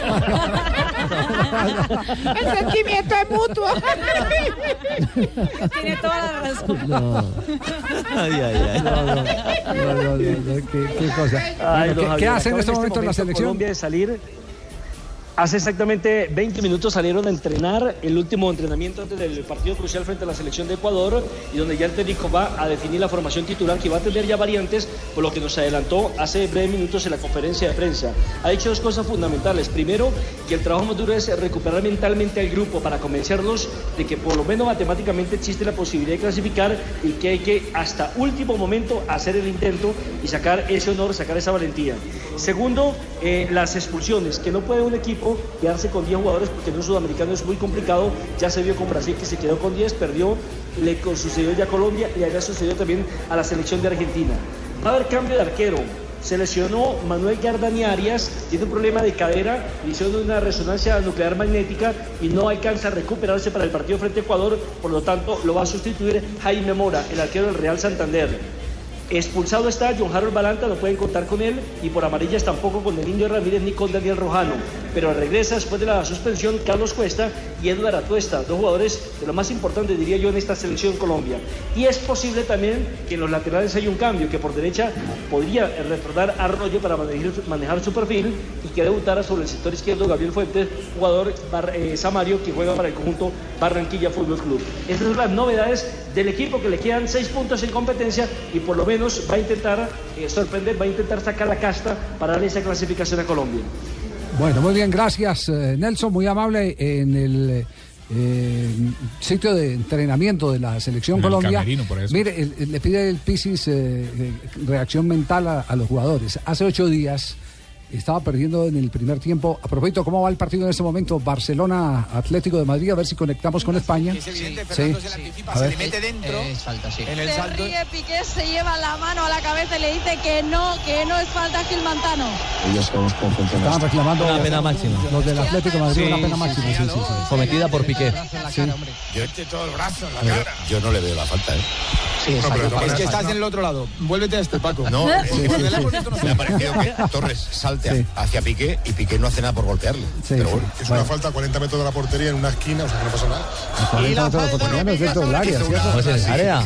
El sentimiento es mutuo. Tiene toda la razón. Ay, ay, ay. No, no, no, no, no, qué, qué cosa. Ay, Bueno, ¿qué, Javier, qué hace en acaba este momento en la selección? Colombia de salir. Hace exactamente 20 minutos salieron a entrenar el último entrenamiento antes del partido crucial frente a la selección de Ecuador y donde ya el técnico va a definir la formación titular que va a tener ya variantes por lo que nos adelantó hace breves minutos en la conferencia de prensa. Ha dicho dos cosas fundamentales. Primero, que el trabajo más duro es recuperar mentalmente al grupo para convencerlos de que por lo menos matemáticamente existe la posibilidad de clasificar y que hay que hasta último momento hacer el intento y sacar ese honor, sacar esa valentía. Segundo, eh, las expulsiones, que no puede un equipo quedarse con 10 jugadores porque en un sudamericano es muy complicado. Ya se vio con Brasil que se quedó con 10, perdió, le sucedió ya a Colombia y allá sucedió también a la selección de Argentina. Va a haber cambio de arquero. Se lesionó Manuel Gardani Arias, tiene un problema de cadera, hicieron una resonancia nuclear magnética y no alcanza a recuperarse para el partido frente a Ecuador, por lo tanto lo va a sustituir Jaime Mora, el arquero del Real Santander. Expulsado está John Harold Balanta, no pueden contar con él, y por amarillas tampoco con el Indio Ramírez ni con Daniel Rojano. Pero regresa después de la suspensión Carlos Cuesta y Eduardo Atuesta, dos jugadores de lo más importante, diría yo, en esta selección Colombia. Y es posible también que en los laterales haya un cambio, que por derecha podría retornar Arroyo para manejar, su perfil y que debutara sobre el sector izquierdo Gabriel Fuentes, jugador eh, Samario que juega para el conjunto Barranquilla Fútbol Club. Estas son las novedades del equipo que le quedan seis puntos en competencia y por lo menos va a intentar eh, sorprender, va a intentar sacar la casta para esa clasificación a Colombia. Bueno, muy bien, gracias eh, Nelson, muy amable en el eh, sitio de entrenamiento de la selección En Colombia. camerino, por eso. Mire, el- el- le pide el Pisis eh, eh, reacción mental a, a los jugadores. Hace ocho días estaba perdiendo en el primer tiempo. A propósito, ¿cómo va el partido en este momento? Barcelona Atlético de Madrid, a ver si conectamos con España. Es evidente, Sí. Fernando se la anticipa, A se ver. le mete dentro. En el Se salto. ríe Piqué, se lleva la mano a la cabeza y le dice que no, que no es falta a Gil Mantano. Ya sabemos cómo funciona Estaban reclamando Una pena máxima. los del Atlético de Madrid, Sí, una pena sí, máxima. Sí, sí, sí. Cometida por Piqué. Sí. Yo este todo el brazo en la cara. Yo no le veo la falta, ¿eh? Sí, No, pero no es que estás en el otro lado. Vuélvete a este, Paco. No, Sí, sí, sí. me ha parecido que Torres salte Sí. hacia Piqué y Piqué no hace nada por golpearle. pero bueno, Es una falta a 40 metros de la portería en una esquina, o sea que no pasa nada. Y la falta no es dentro del área.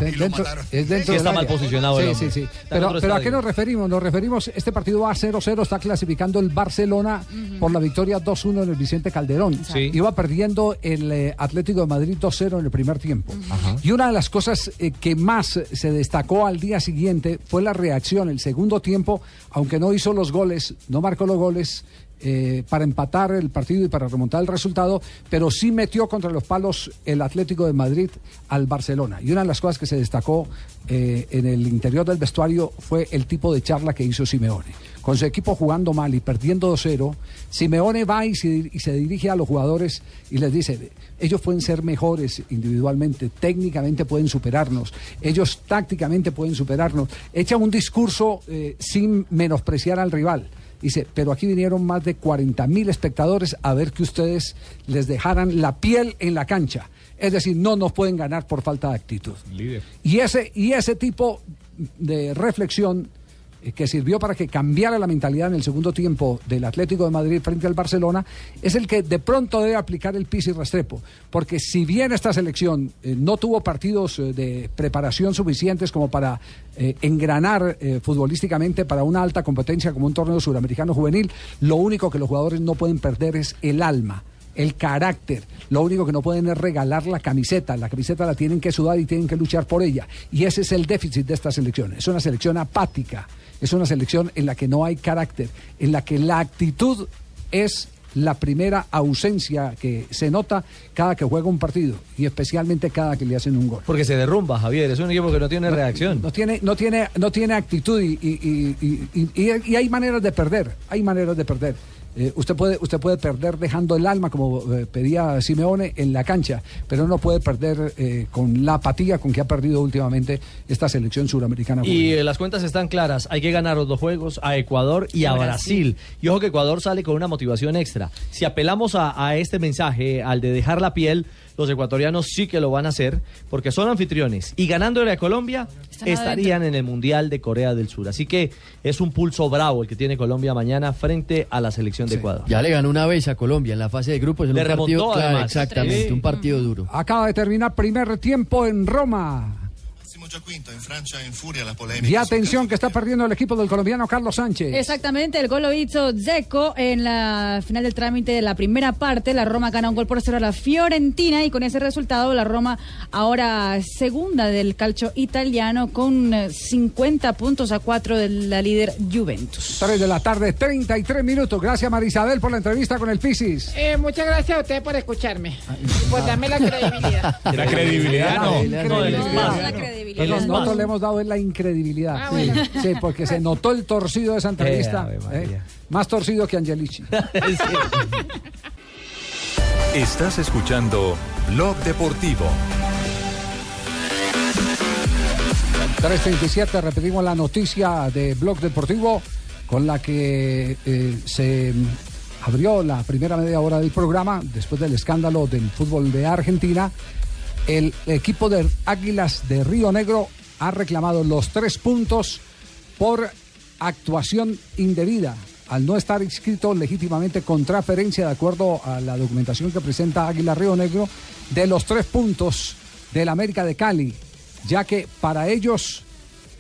Sí, está mal posicionado el Sí, sí, sí. Pero, ¿a qué nos referimos? Nos referimos, este partido va a 0-0, está clasificando el Barcelona por la victoria 2-1 en el Vicente Calderón. Iba perdiendo el eh, Atlético de Madrid 2-0 en el primer tiempo. Y una de las cosas eh, que más se destacó al día siguiente fue la reacción. El segundo tiempo, aunque no hizo los goles, no marcó los goles, eh, para empatar el partido y para remontar el resultado, pero sí metió contra los palos el Atlético de Madrid al Barcelona. Y una de las cosas que se destacó eh, en el interior del vestuario fue el tipo de charla que hizo Simeone. Con su equipo jugando mal y perdiendo 2-0, Simeone va y se, dirige a los jugadores y les dice, ellos pueden ser mejores individualmente, técnicamente pueden superarnos, ellos tácticamente pueden superarnos. Echa un discurso eh, sin menospreciar al rival. Dice, pero aquí vinieron más de 40 mil espectadores a ver que ustedes les dejaran la piel en la cancha. Es decir, no nos pueden ganar por falta de actitud. Líder. Y ese, y ese tipo de reflexión que sirvió para que cambiara la mentalidad en el segundo tiempo del Atlético de Madrid frente al Barcelona, es el que de pronto debe aplicar el Pisi Restrepo. Porque si bien esta selección eh, no tuvo partidos eh, de preparación suficientes como para eh, engranar eh, futbolísticamente para una alta competencia como un torneo suramericano juvenil, lo único que los jugadores no pueden perder es el alma el carácter. Lo único que no pueden es regalar la camiseta. La camiseta la tienen que sudar y tienen que luchar por ella. Y ese es el déficit de esta selección. Es una selección apática. Es una selección en la que no hay carácter, en la que la actitud es la primera ausencia que se nota cada que juega un partido y especialmente cada que le hacen un gol. Porque se derrumba, Javier. Es un equipo que no tiene reacción. No tiene, no tiene, no tiene actitud y, y- y- y- y- y hay maneras de perder, hay maneras de perder. Eh, usted puede usted puede perder dejando el alma, como eh, pedía Simeone, en la cancha, pero no puede perder eh, con la apatía con que ha perdido últimamente esta selección suramericana. Y eh, las cuentas están claras. Hay que ganar los dos juegos a Ecuador y a Brasil. Y ojo que Ecuador sale con una motivación extra. Si apelamos a, a este mensaje, al de dejar la piel, los ecuatorianos sí que lo van a hacer porque son anfitriones. Y ganándole a Colombia, Están estarían en el Mundial de Corea del Sur. Así que es un pulso bravo el que tiene Colombia mañana frente a la selección de Ecuador. Ya le ganó una vez a Colombia en la fase de grupos. en Le un partido, claro. Exactamente, Sí. un partido duro. Acaba de terminar primer tiempo en Roma. Y atención que está perdiendo el equipo del colombiano Carlos Sánchez. Exactamente, el gol lo hizo Zeco en la final del trámite de la primera parte. La Roma gana un gol por cero a la Fiorentina y con ese resultado la Roma ahora segunda del calcio italiano con eh, 50 puntos a 4 de la líder Juventus. 3 de la tarde, 33 minutos. Gracias Marisabel por la entrevista con el Pisis. Eh, muchas gracias a ustedes por escucharme y por darme la credibilidad. La credibilidad no. La incredibilidad. El Nosotros le hemos dado es la incredibilidad. Ah, sí, bueno. sí, porque se notó el torcido de esa entrevista. Eh, María. ¿eh? Más torcido que Angelici. Estás escuchando Blog Deportivo. 3.37, repetimos la noticia de Blog Deportivo con la que eh, se abrió la primera media hora del programa después del escándalo del fútbol de Argentina. El equipo de Águilas de Río Negro ha reclamado los tres puntos por actuación indebida al no estar inscrito legítimamente con transferencia de acuerdo a la documentación que presenta Águila Río Negro de los tres puntos del América de Cali, ya que para ellos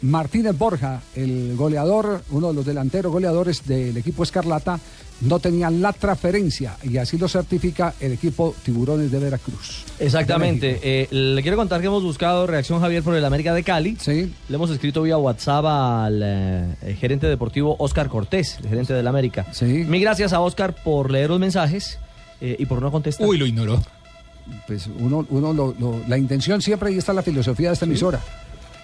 Martínez Borja, el goleador, uno de los delanteros goleadores del equipo Escarlata, no tenía la transferencia y así lo certifica el equipo Tiburones de Veracruz. Exactamente. Eh, le quiero contar que hemos buscado reacción Javier por el América de Cali. Sí. Le hemos escrito vía WhatsApp al eh, gerente deportivo Oscar Cortés, el gerente del América. Sí. Mil gracias a Oscar por leer los mensajes eh, y por no contestar. Uy, lo ignoró. Pues uno, uno lo- lo- la intención siempre, y está la filosofía de esta emisora.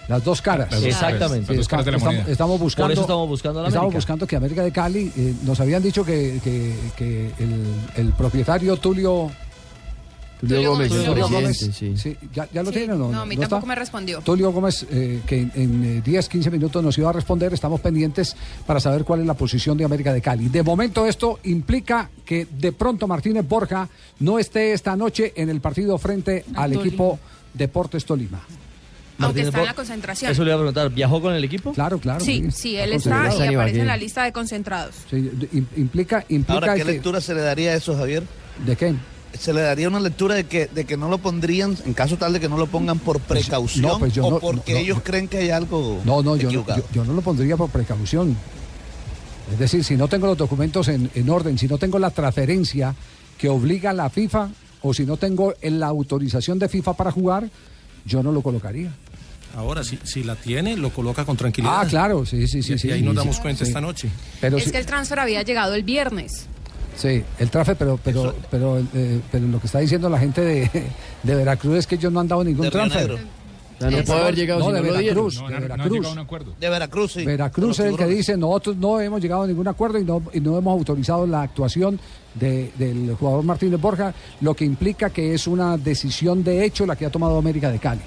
Las dos caras. Las dos Exactamente. Las dos caras de la estamos, buscando. Por eso estamos buscando a la estamos buscando que América de Cali. eh, nos habían dicho que, que- que el, el propietario Tulio. Tulio Gómez, el Tulio presidente, Gómez, sí. sí, ¿ya, ya lo Sí, tiene o no? no, a mí ¿No tampoco está? me respondió. Tulio Gómez, eh, que en, en, eh, 10, 15 minutos nos iba a responder, estamos pendientes para saber cuál es la posición de América de Cali. De momento esto implica que de pronto Martínez Borja no esté esta noche en el partido frente al equipo Deportes Tolima. Aunque Martínez está en la concentración. Eso le iba a preguntar. ¿Viajó con el equipo? Claro, claro. Sí, sí, él Está y aparece en la lista de concentrados. Sí, im- implica, implica Ahora, ¿qué que- lectura se le daría a eso, Javier? ¿De qué? Se le daría una lectura de que, de que no lo pondrían, en caso tal de que no lo pongan por precaución no, pues yo o no- porque no, ellos no. creen que hay algo No, no, yo yo, yo no lo pondría por precaución. Es decir, si no tengo los documentos en, en orden, si no tengo la transferencia que obliga a la FIFA o si no tengo en la autorización de FIFA para jugar, yo no lo colocaría. Ahora, si, si la tiene, lo coloca con tranquilidad. Ah, claro, sí, sí, sí. Y- sí y ahí nos damos sí, cuenta sí. esta noche. Pero es que el transfer había llegado el viernes. sí, el trafe, pero, pero, pero, eh, pero lo que está diciendo la gente de, de Veracruz es que ellos no han dado ningún transfer. Negro. O sea, no puede haber llegado no, si de no. Veracruz, No, de no, no han Veracruz. llegado a un acuerdo. De Veracruz, sí. Veracruz es el que dice, nosotros no hemos llegado a ningún acuerdo y no, y no hemos autorizado la actuación de- del jugador Martínez Borja, lo que implica que es una decisión de hecho la que ha tomado América de Cali.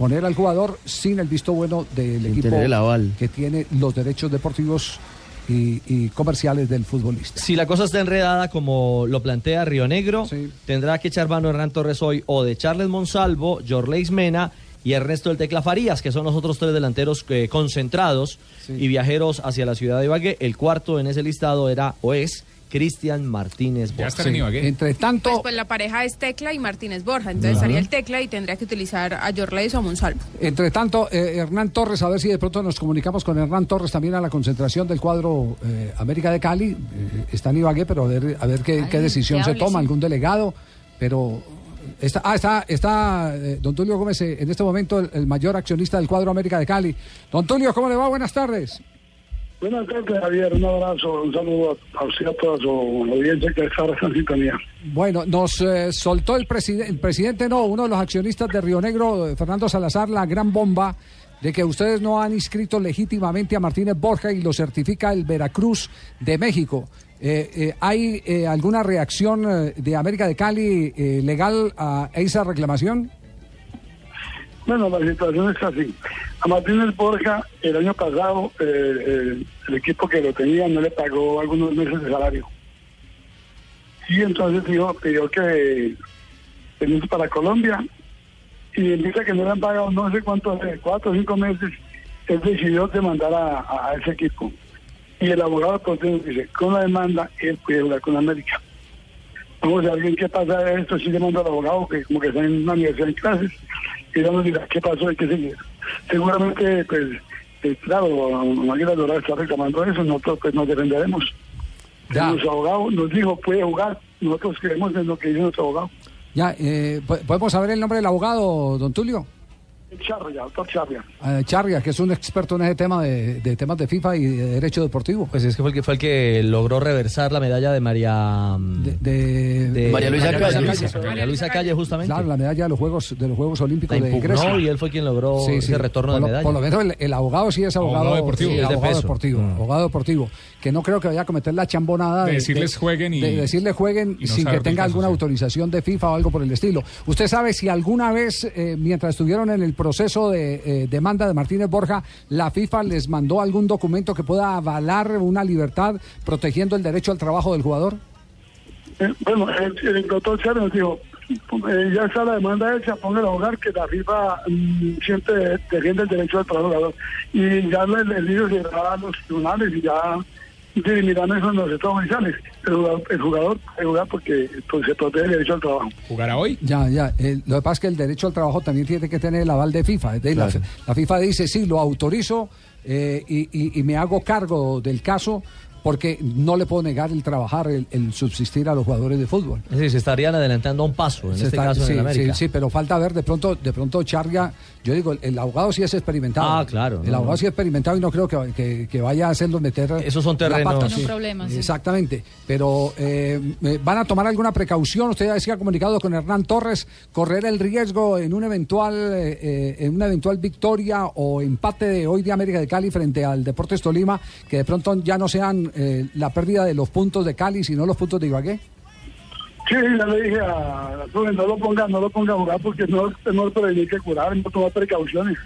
Poner al jugador sin el visto bueno del Sin equipo tener el aval. que tiene los derechos deportivos y, y comerciales del futbolista. Si la cosa está enredada como lo plantea Río Negro, tendrá que echar mano Hernán Torres hoy o de Charles Monsalvo, Jorleis Mena y Ernesto del Tecla Farías, que son los otros tres delanteros eh, concentrados y viajeros hacia la ciudad de Ibagué. El cuarto en ese listado era o es Cristian Martínez Borja. Entre tanto, Pues, pues la pareja es Tecla y Martínez Borja. Entonces estaría el Tecla y tendría que utilizar a Jorleis o a Monsalvo. Entre tanto, eh, Hernán Torres, a ver si de pronto nos comunicamos con Hernán Torres también a la concentración del cuadro eh, América de Cali. Eh, está en Ibagué, pero a ver, a ver qué, Ay, qué decisión se toma, algún delegado. Pero está, ah, está, está eh, don Tulio Gómez, eh, en este momento el, el mayor accionista del cuadro América de Cali. Don Tulio, ¿cómo le va? Buenas tardes. Buenas tardes, Javier. Un abrazo, un saludo a, usted a toda su audiencia que está en sintonía. Bueno, nos eh, soltó el, preside- el presidente, no, uno de los accionistas de Río Negro, eh, Fernando Salazar, la gran bomba de que ustedes no han inscrito legítimamente a Martínez Borja y lo certifica el Veracruz de México. Eh, eh, ¿Hay eh, alguna reacción de América de Cali legal a esa reclamación? Bueno, la situación es así. A Martínez Borja, el año pasado, eh, eh, el equipo que lo tenía no le pagó algunos meses de salario. Y entonces dijo, pidió que venirse para Colombia y dice que no le han pagado no sé cuánto, hace cuatro o cinco meses, él decidió demandar a, ese equipo. Y el abogado dice, con la demanda, él puede jugar con América. Vamos a ver en qué pasa de esto, si demanda al abogado, que como que está en una universidad en clases, y vamos a decir qué pasó y qué seguir. Seguramente, pues, eh, claro, Maguila Dorada está reclamando eso, nosotros pues nos defenderemos. Nuestro abogado nos dijo, puede jugar, nosotros creemos en lo que dice nuestro abogado. Ya, eh, ¿po- ¿podemos saber el nombre del abogado, don Tulio? Charria, doctor Charria. Eh, Charria, que es un experto en ese tema de, de temas de FIFA y de derecho deportivo. Pues es que fue el que fue el que logró reversar la medalla de María de, María Luisa Calle. Luisa. María Luisa Calle, justamente. Claro, la medalla de los Juegos, de los Juegos Olímpicos La de impugnó Grecia. y él fue quien logró ese retorno por de lo- medalla. Por lo menos el, el abogado sí es abogado, Abogado deportivo. sí, Sí, es de abogado deportivo, Mm. abogado deportivo, que no creo que vaya a cometer la chambonada De decirles jueguen y- de decirle jueguen y no sin que tenga alguna autorización de FIFA o algo por el estilo. ¿Usted sabe si alguna vez, eh, mientras estuvieron en el proceso de eh, demanda de Martínez Borja, la FIFA les mandó algún documento que pueda avalar una libertad protegiendo el derecho al trabajo del jugador? Eh, bueno, el, el doctor Charria nos dijo, eh, ya está la demanda hecha, ponga el hogar que la FIFA mm, siempre defiende el derecho del trabajador. Y ya el, el lío se a los tribunales y ya dirimirán eso en los estados oficiales. El jugador, el jugador puede jugar porque pues, se protege el derecho al trabajo. ¿Jugará hoy? Ya, ya. Eh, lo que pasa es que el derecho al trabajo también tiene que tener el aval de FIFA. Es decir, la- Claro. la, FIFA dice, sí, lo autorizo eh, y, y- y me hago cargo del caso porque no le puedo negar el trabajar, el, el subsistir a los jugadores de fútbol. Es decir, se estarían adelantando a un paso, en Se este está- caso sí, en América. sí, sí, pero falta ver, de pronto, de pronto Charria, yo digo, el, el abogado sí es experimentado. Ah, claro, El no, abogado no. sí es experimentado y no creo que, que- que vaya a hacerlo meter. Esos son terrenos- pata, Tiene un sí. problema, sí. Exactamente. Pero eh, eh, van a tomar alguna precaución. Usted ya decía comunicado con Hernán Torres, correr el riesgo en un eventual, eh, eh, en una eventual victoria o empate de hoy de América de Cali frente al Deportes Tolima, que de pronto ya no sean eh, la pérdida de los puntos de Cali, sino los puntos de Ibagué. Sí, ya le dije a Rubén, no lo ponga, no lo ponga a jugar porque no es mejor prevenir que curar, no tomar precauciones.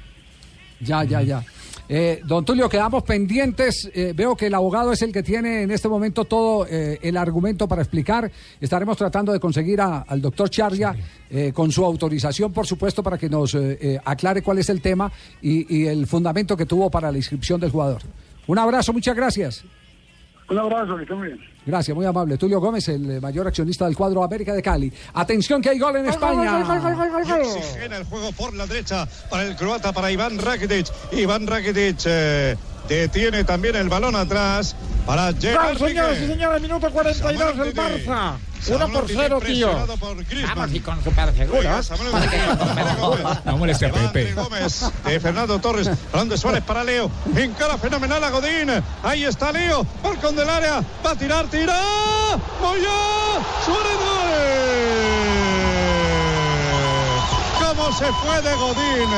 Ya, ya, ya. Eh, don Tulio, quedamos pendientes. Eh, veo que el abogado es el que tiene en este momento todo eh, el argumento para explicar. Estaremos tratando de conseguir a- al doctor Charria eh, con su autorización, por supuesto, para que nos eh, eh, aclare cuál es el tema y, y el fundamento que tuvo para la inscripción del jugador. Un abrazo, muchas gracias. Un abrazo, que muy bien. Gracias, muy amable. Tulio Gómez, el eh, mayor accionista del cuadro América de Cali. Atención que hay gol en España. Oxigena el juego por la derecha para el croata, para Iván Rakitic. Iván Rakitic eh, detiene también el balón atrás para Gerard Gol, señores y señores, minuto 42 el Barça. 1 por 0, tío. Vamos y con super seguros. No moleste a Pepe. Gómez de Fernando Torres, de Suárez para Leo, encara fenomenal a Godín, ahí está Leo, balcón del área, va a tirar, tira, Moya, Suárez gol. ¿Cómo se fue de Godín?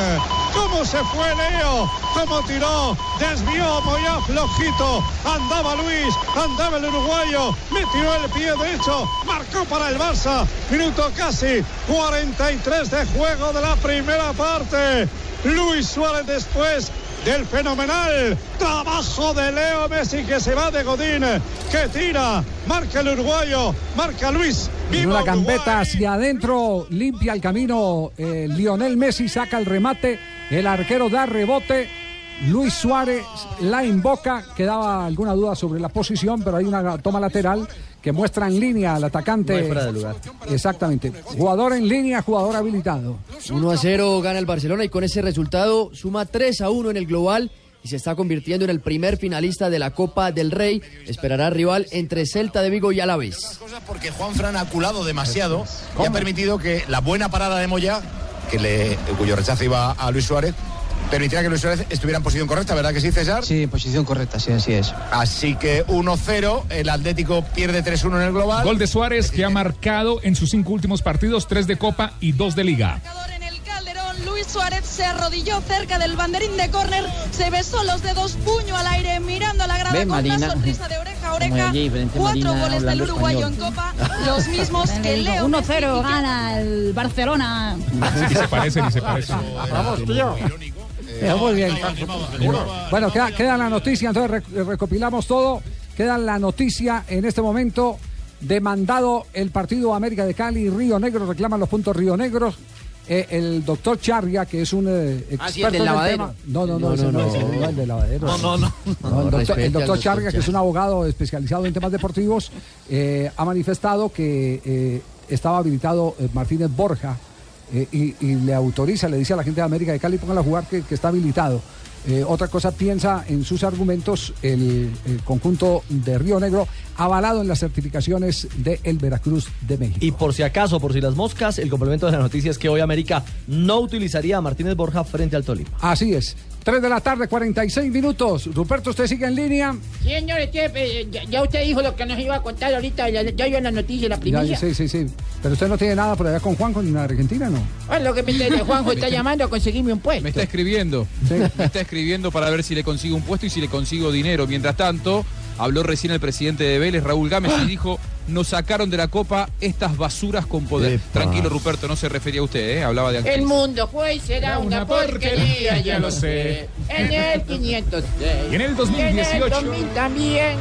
¿Cómo se fue Leo? ¿Cómo tiró? Desvió Moya flojito. Andaba Luis, andaba el uruguayo. Metió el pie derecho. Marcó para el Barça. Minuto casi 43 de juego de la primera parte. Luis Suárez después del fenomenal trabajo de Leo Messi que se va de Godín, que tira, marca el uruguayo, marca Luis. ¡Viva Uruguay! gambeta hacia adentro, limpia el camino. eh, Lionel Messi saca el remate. El arquero da rebote. Luis Suárez la invoca. Quedaba alguna duda sobre la posición, pero hay una toma lateral que muestra en línea al atacante. No fuera de lugar. Exactamente. Jugador en línea, jugador habilitado. 1 a 0 gana el Barcelona y con ese resultado suma 3 a 1 en el global y se está convirtiendo en el primer finalista de la Copa del Rey. Esperará rival entre Celta de Vigo y Alavés. porque Juan Fran ha culado demasiado y ha permitido que la buena parada de Moya, que le, cuyo rechazo iba a Luis Suárez, permitiera que Luis Suárez estuviera en posición correcta, ¿verdad que sí, César? Sí, en posición correcta, sí, así es. Así que 1-0, el Atlético pierde 3-1 en el global. Gol de Suárez que ha marcado en sus cinco últimos partidos, tres de Copa y dos de Liga. En el Calderón, Luis Suárez se arrodilló cerca del banderín de córner, se besó los dedos, puño al aire, mirando a la grada Ve, con Marina, una sonrisa de oreja Cuatro Marina, goles del uruguayo español. en Copa, los mismos que Leo 1-0 gana el Barcelona. Y se parecen, y se parecen. Vamos, tío. Eh, muy bien. Bueno, queda, queda la noticia, entonces rec- recopilamos todo. Queda la noticia en este momento. Demandado el partido América de Cali y Río Negro, reclaman los puntos Río Negros. Eh, el doctor Charria, que es un eh, experto Ah, sí, el del en el lavadero. tema. No, no, no, No, no, no, no. el del lavadero. No, no, no. No, el No, doctor, el doctor Charria, que es un abogado especializado en temas deportivos, eh, ha manifestado que eh, estaba habilitado eh, Martínez Borja eh, y, y le autoriza, le dice a la gente de América de Cali, póngala a jugar que, que está habilitado. Eh, otra cosa piensa en sus argumentos el, el conjunto de Río Negro, avalado en las certificaciones de el Veracruz de México. Y por si acaso, por si las moscas, el complemento de la noticia es que hoy América no utilizaría a Martínez Borja frente al Tolima. Así es. 3 de la tarde, 46 minutos. Ruperto, usted sigue en línea. Señores, che, eh, ya, ya usted dijo lo que nos iba a contar ahorita, ya, ya yo en la noticia, la Ya, primicia. sí, sí, sí. Pero usted no tiene nada por allá con Juan, con Argentina, ¿no? Ah, lo que me dice, Juanjo está llamando a conseguirme un puesto. Me está escribiendo. Me está escribiendo para ver si le consigo un puesto y si le consigo dinero. Mientras tanto, Habló recién el presidente de Vélez, Raúl Gámez, y ah. dijo, nos sacaron de la Copa estas basuras con poder. Tranquilo, Ruperto, no se refería a usted, ¿eh? hablaba de... El mundo fue y será una, una porquería, porquería, ya lo sé. En el 506. Y en el 2018. Y en el 2000 también.